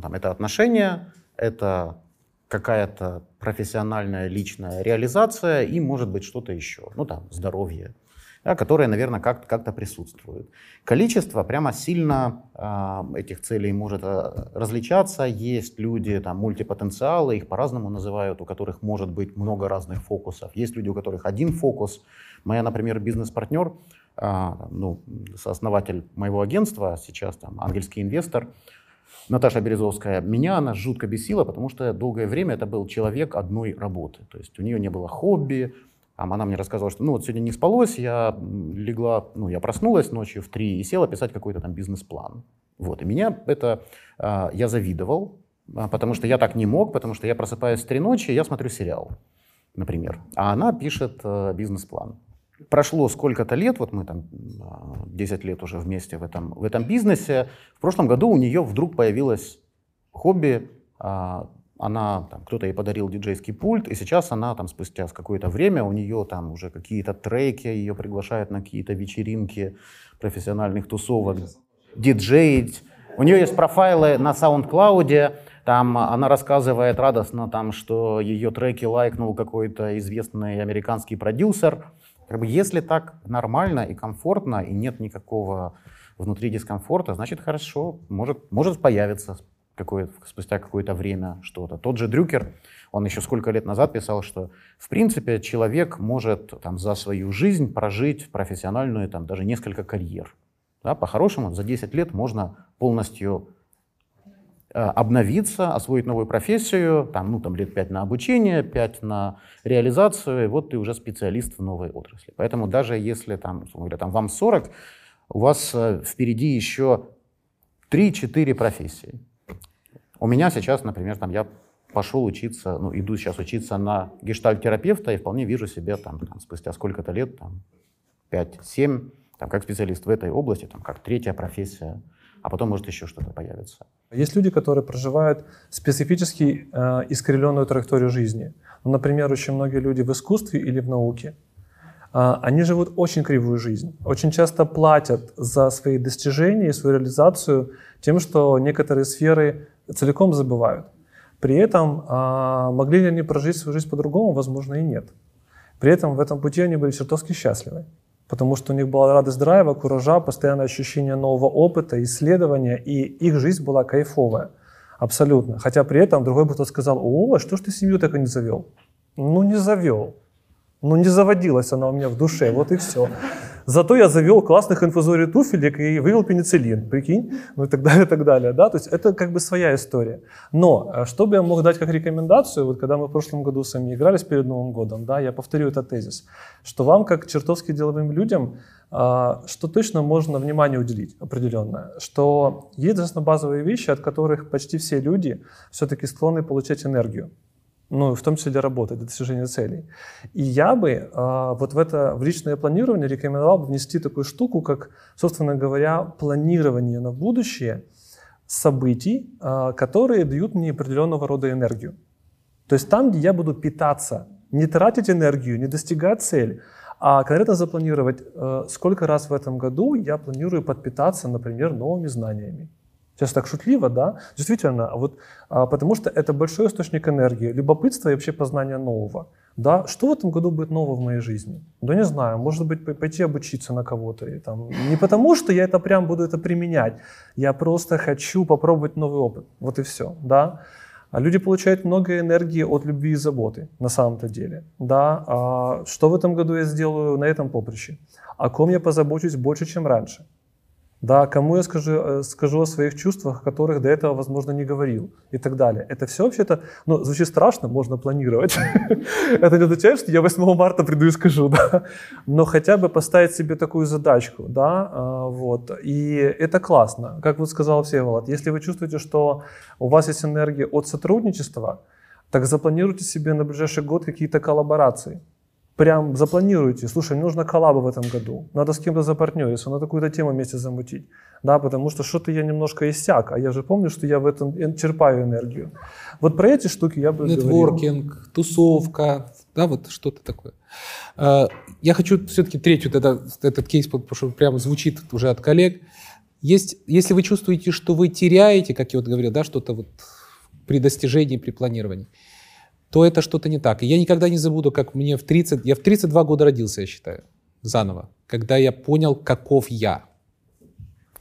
там, это отношения, это какая-то профессиональная личная реализация и, может быть, что-то еще, ну там, здоровье, да, которое, наверное, как- как-то присутствует. Количество прямо сильно э, этих целей может э, различаться. Есть люди, там, мультипотенциалы, их по-разному называют, у которых может быть много разных фокусов. Есть люди, у которых один фокус. Моя, например, бизнес-партнер, а, ну, сооснователь моего агентства, сейчас там ангельский инвестор, Наташа Березовская, меня она жутко бесила, потому что долгое время это был человек одной работы. То есть у нее не было хобби, там она мне рассказывала, что ну вот сегодня не спалось, я легла, ну я проснулась ночью в три и села писать какой-то там бизнес-план. Вот, и меня это, а, я завидовал, а, потому что я так не мог, потому что я просыпаюсь в три ночи, я смотрю сериал, например, а она пишет э, бизнес-план прошло сколько-то лет, вот мы там 10 а, лет уже вместе в этом, в этом бизнесе, в прошлом году у нее вдруг появилось хобби, а, она, там, кто-то ей подарил диджейский пульт, и сейчас она там спустя какое-то время, у нее там уже какие-то треки, ее приглашают на какие-то вечеринки профессиональных тусовок, диджеить. У нее есть профайлы на SoundCloud, там она рассказывает радостно, там, что ее треки лайкнул какой-то известный американский продюсер, как бы, если так нормально и комфортно, и нет никакого внутри дискомфорта, значит хорошо, может, может появиться какое спустя какое-то время что-то. Тот же Дрюкер, он еще сколько лет назад писал, что в принципе человек может там, за свою жизнь прожить профессиональную там, даже несколько карьер. Да, по-хорошему, за 10 лет можно полностью обновиться, освоить новую профессию, там, ну, там лет 5 на обучение, 5 на реализацию, и вот ты уже специалист в новой отрасли. Поэтому даже если там, говоря, там вам 40, у вас э, впереди еще 3-4 профессии. У меня сейчас, например, там я пошел учиться, ну, иду сейчас учиться на гештальт-терапевта и вполне вижу себя там, там спустя сколько-то лет, там, 5-7, там, как специалист в этой области, там, как третья профессия, а потом, может, еще что-то появится. Есть люди, которые проживают специфически э, искривленную траекторию жизни. Ну, например, очень многие люди в искусстве или в науке. Э, они живут очень кривую жизнь. Очень часто платят за свои достижения и свою реализацию тем, что некоторые сферы целиком забывают. При этом а, могли ли они прожить свою жизнь по-другому? Возможно, и нет. При этом в этом пути они были чертовски счастливы, потому что у них была радость драйва, куража, постоянное ощущение нового опыта, исследования, и их жизнь была кайфовая. Абсолютно. Хотя при этом другой бы кто сказал, о, а что ж ты семью так и не завел? Ну, не завел. Ну, не заводилась она у меня в душе, вот и все. Зато я завел классных инфузорий туфелек и вывел пенициллин, прикинь, ну и так далее, и так далее. Да? То есть это как бы своя история. Но э, что бы я мог дать как рекомендацию, вот когда мы в прошлом году с вами игрались перед Новым годом, да, я повторю этот тезис, что вам, как чертовски деловым людям, э, что точно можно внимание уделить определенное, что есть достаточно базовые вещи, от которых почти все люди все-таки склонны получать энергию ну, в том числе для работы, для достижения целей. И я бы э, вот в это, в личное планирование рекомендовал бы внести такую штуку, как, собственно говоря, планирование на будущее событий, э, которые дают мне определенного рода энергию. То есть там, где я буду питаться, не тратить энергию, не достигать цели, а конкретно запланировать, э, сколько раз в этом году я планирую подпитаться, например, новыми знаниями Сейчас так шутливо, да? Действительно, вот, а, потому что это большой источник энергии, любопытства и вообще познания нового. Да? Что в этом году будет нового в моей жизни? Да не знаю, может быть, пойти обучиться на кого-то. И, там, не потому, что я это прям буду это применять, я просто хочу попробовать новый опыт. Вот и все. Да? А люди получают много энергии от любви и заботы, на самом-то деле. Да? А что в этом году я сделаю на этом поприще? О ком я позабочусь больше, чем раньше? Да, кому я скажу, э, скажу о своих чувствах, о которых до этого, возможно, не говорил и так далее. Это все вообще-то, ну, звучит страшно, можно планировать. Это не означает, что я 8 марта приду и скажу, да. Но хотя бы поставить себе такую задачку, да, а, вот. И это классно. Как вот сказал Всеволод, если вы чувствуете, что у вас есть энергия от сотрудничества, так запланируйте себе на ближайший год какие-то коллаборации прям запланируйте, слушай, мне нужно коллаба в этом году, надо с кем-то запартнериться, надо какую-то тему вместе замутить, да, потому что что-то я немножко иссяк, а я же помню, что я в этом черпаю энергию. Вот про эти штуки я бы Нетворкинг, тусовка, да, вот что-то такое. А, я хочу все-таки третью тогда, этот кейс, потому что прямо звучит уже от коллег. Есть, если вы чувствуете, что вы теряете, как я вот говорил, да, что-то вот при достижении, при планировании, то это что-то не так. И я никогда не забуду, как мне в 30... Я в 32 года родился, я считаю, заново. Когда я понял, каков я.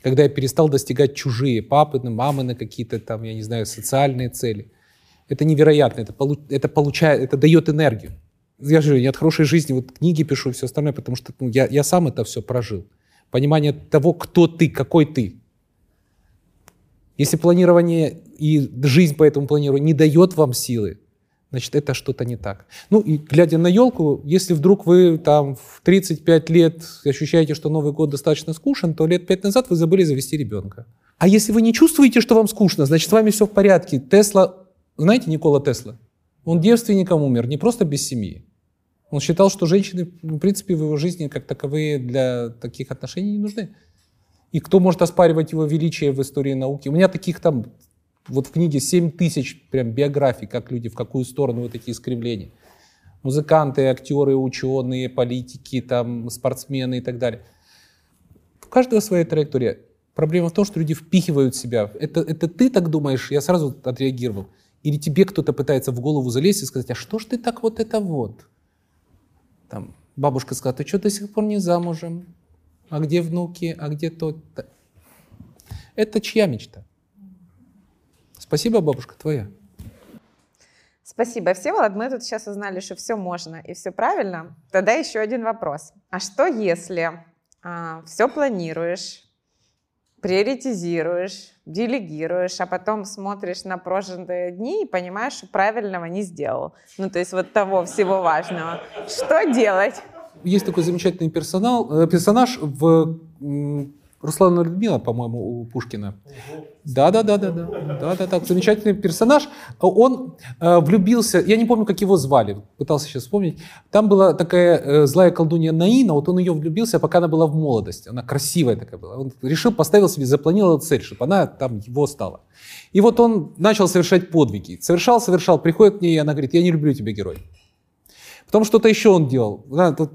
Когда я перестал достигать чужие папы, мамы на какие-то там, я не знаю, социальные цели. Это невероятно, это, получ... это, получает, это дает энергию. Я же не от хорошей жизни, вот книги пишу и все остальное, потому что ну, я, я сам это все прожил. Понимание того, кто ты, какой ты. Если планирование и жизнь по этому планированию не дает вам силы, значит, это что-то не так. Ну и глядя на елку, если вдруг вы там в 35 лет ощущаете, что Новый год достаточно скучен, то лет 5 назад вы забыли завести ребенка. А если вы не чувствуете, что вам скучно, значит, с вами все в порядке. Тесла, знаете Никола Тесла? Он девственником умер, не просто без семьи. Он считал, что женщины, в принципе, в его жизни как таковые для таких отношений не нужны. И кто может оспаривать его величие в истории науки? У меня таких там вот в книге 7 тысяч прям биографий, как люди, в какую сторону вот эти искривления. Музыканты, актеры, ученые, политики, там, спортсмены и так далее. У каждого своя траектория. Проблема в том, что люди впихивают себя. Это, это ты так думаешь? Я сразу отреагировал. Или тебе кто-то пытается в голову залезть и сказать, а что ж ты так вот это вот? Там, бабушка сказала, ты что до сих пор не замужем? А где внуки? А где тот? Это чья мечта? Спасибо, бабушка, твоя. Спасибо, Всеволод. Мы тут сейчас узнали, что все можно и все правильно. Тогда еще один вопрос. А что если а, все планируешь, приоритизируешь, делегируешь, а потом смотришь на прожитые дни и понимаешь, что правильного не сделал. Ну, то есть вот того всего важного. Что делать? Есть такой замечательный персонал, э, персонаж в Руслана Людмила, по-моему, у Пушкина. Да, да, да, да, да, да, да, да, замечательный персонаж. Он э, влюбился, я не помню, как его звали, пытался сейчас вспомнить. Там была такая э, злая колдунья Наина, вот он ее влюбился, пока она была в молодости, она красивая такая была. Он решил, поставил себе, запланировал цель, чтобы она там его стала. И вот он начал совершать подвиги, совершал, совершал, приходит к ней, и она говорит, я не люблю тебя, герой. Потом что-то еще он делал.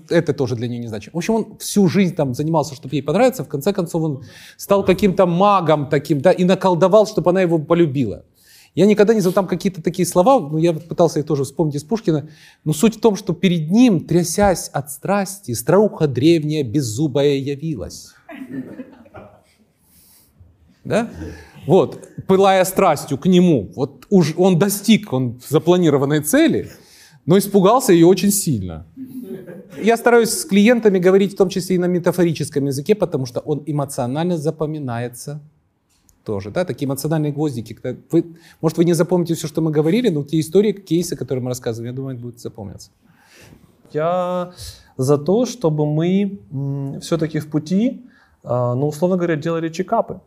Это тоже для нее не значит. В общем, он всю жизнь там занимался, чтобы ей понравиться. В конце концов, он стал каким-то магом таким, да, и наколдовал, чтобы она его полюбила. Я никогда не знал там какие-то такие слова, но я пытался их тоже вспомнить из Пушкина. Но суть в том, что перед ним, трясясь от страсти, старуха древняя беззубая явилась. Да? Вот, пылая страстью к нему. Вот уж он достиг он запланированной цели – но испугался ее очень сильно. Я стараюсь с клиентами говорить в том числе и на метафорическом языке, потому что он эмоционально запоминается тоже. Да? Такие эмоциональные гвоздики. Вы, может, вы не запомните все, что мы говорили, но те истории, кейсы, которые мы рассказываем, я думаю, будут запомниться. Я за то, чтобы мы все-таки в пути, а, ну, условно говоря, делали чекапы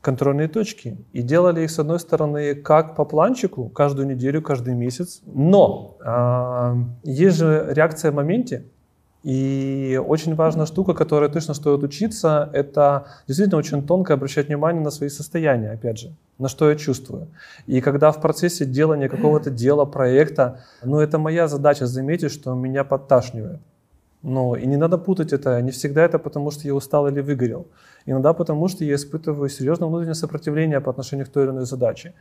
контрольные точки. И делали их, с одной стороны, как по планчику, каждую неделю, каждый месяц. Но э, есть же реакция в моменте, и очень важная штука, которая точно стоит учиться, это действительно очень тонко обращать внимание на свои состояния, опять же, на что я чувствую. И когда в процессе делания какого-то дела, проекта, ну это моя задача заметить, что меня подташнивает. Но и не надо путать это, не всегда это потому, что я устал или выгорел. Иногда потому, что я испытываю серьезное внутреннее сопротивление по отношению к той или иной задаче.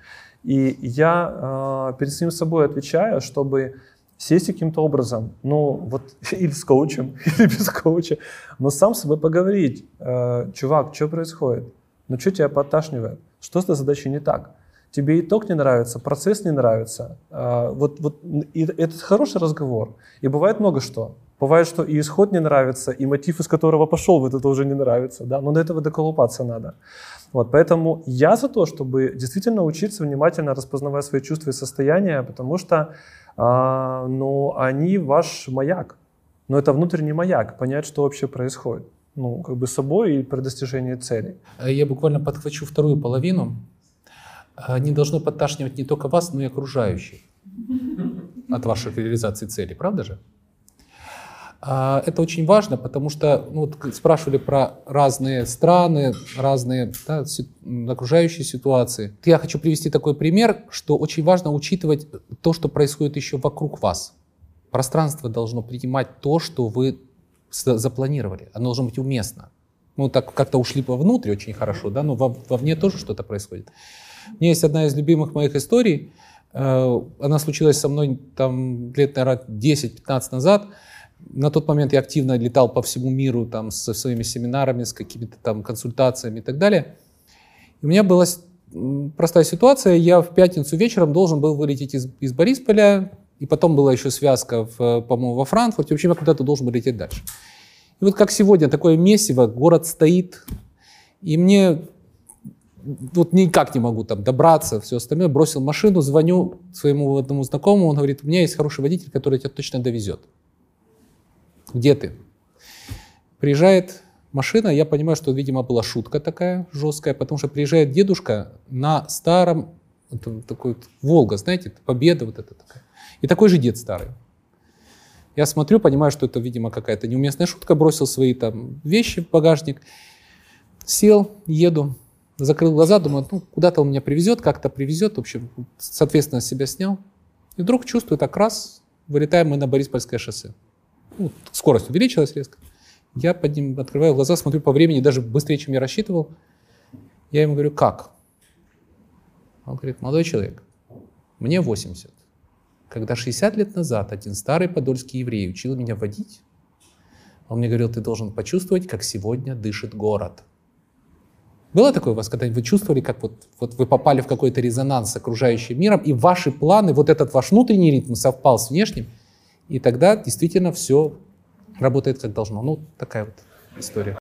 И я э, перед самим собой отвечаю, чтобы сесть каким-то образом, ну вот или с коучем, или без коуча, но сам с собой поговорить. Э, чувак, что происходит? Ну что тебя подташнивает? Что с этой задачей не так? Тебе итог не нравится, процесс не нравится. Э, вот, вот и это хороший разговор. И бывает много что. Бывает, что и исход не нравится, и мотив, из которого пошел, вот это уже не нравится, да, но до этого доколупаться надо. Вот, поэтому я за то, чтобы действительно учиться внимательно распознавать свои чувства и состояния, потому что а, ну, они ваш маяк. Но это внутренний маяк, понять, что вообще происходит. Ну, как бы собой и при достижении целей. Я буквально подхвачу вторую половину. Не должно подташнивать не только вас, но и окружающих от вашей реализации целей, правда же? А, это очень важно, потому что ну, вот спрашивали про разные страны, разные да, окружающие ситуации. Я хочу привести такой пример, что очень важно учитывать то, что происходит еще вокруг вас. Пространство должно принимать то, что вы запланировали. Оно должно быть уместно. Ну, так как-то ушли вовнутрь очень хорошо, да, но вовне тоже что-то происходит. У меня есть одна из любимых моих историй. Э, она случилась со мной там лет, наверное, 10-15 назад – на тот момент я активно летал по всему миру там, со своими семинарами, с какими-то там консультациями и так далее. И у меня была простая ситуация. Я в пятницу вечером должен был вылететь из, из Борисполя, и потом была еще связка, в, по-моему, во Франкфурте. В общем, я куда-то должен был лететь дальше. И вот как сегодня, такое месиво, город стоит, и мне вот никак не могу там добраться, все остальное. Бросил машину, звоню своему одному знакомому, он говорит, у меня есть хороший водитель, который тебя точно довезет где ты? Приезжает машина, я понимаю, что, видимо, была шутка такая жесткая, потому что приезжает дедушка на старом, вот, такой вот, Волга, знаете, Победа вот эта такая. И такой же дед старый. Я смотрю, понимаю, что это, видимо, какая-то неуместная шутка, бросил свои там вещи в багажник, сел, еду, закрыл глаза, думаю, ну, куда-то он меня привезет, как-то привезет, в общем, соответственно, себя снял. И вдруг чувствую, так раз, вылетаем мы на Бориспольское шоссе ну, скорость увеличилась резко. Я под ним открываю глаза, смотрю по времени, даже быстрее, чем я рассчитывал. Я ему говорю, как? Он говорит, молодой человек, мне 80. Когда 60 лет назад один старый подольский еврей учил меня водить, он мне говорил, ты должен почувствовать, как сегодня дышит город. Было такое у вас, когда вы чувствовали, как вот, вот вы попали в какой-то резонанс с окружающим миром, и ваши планы, вот этот ваш внутренний ритм совпал с внешним, и тогда действительно все работает как должно. Ну, такая вот история.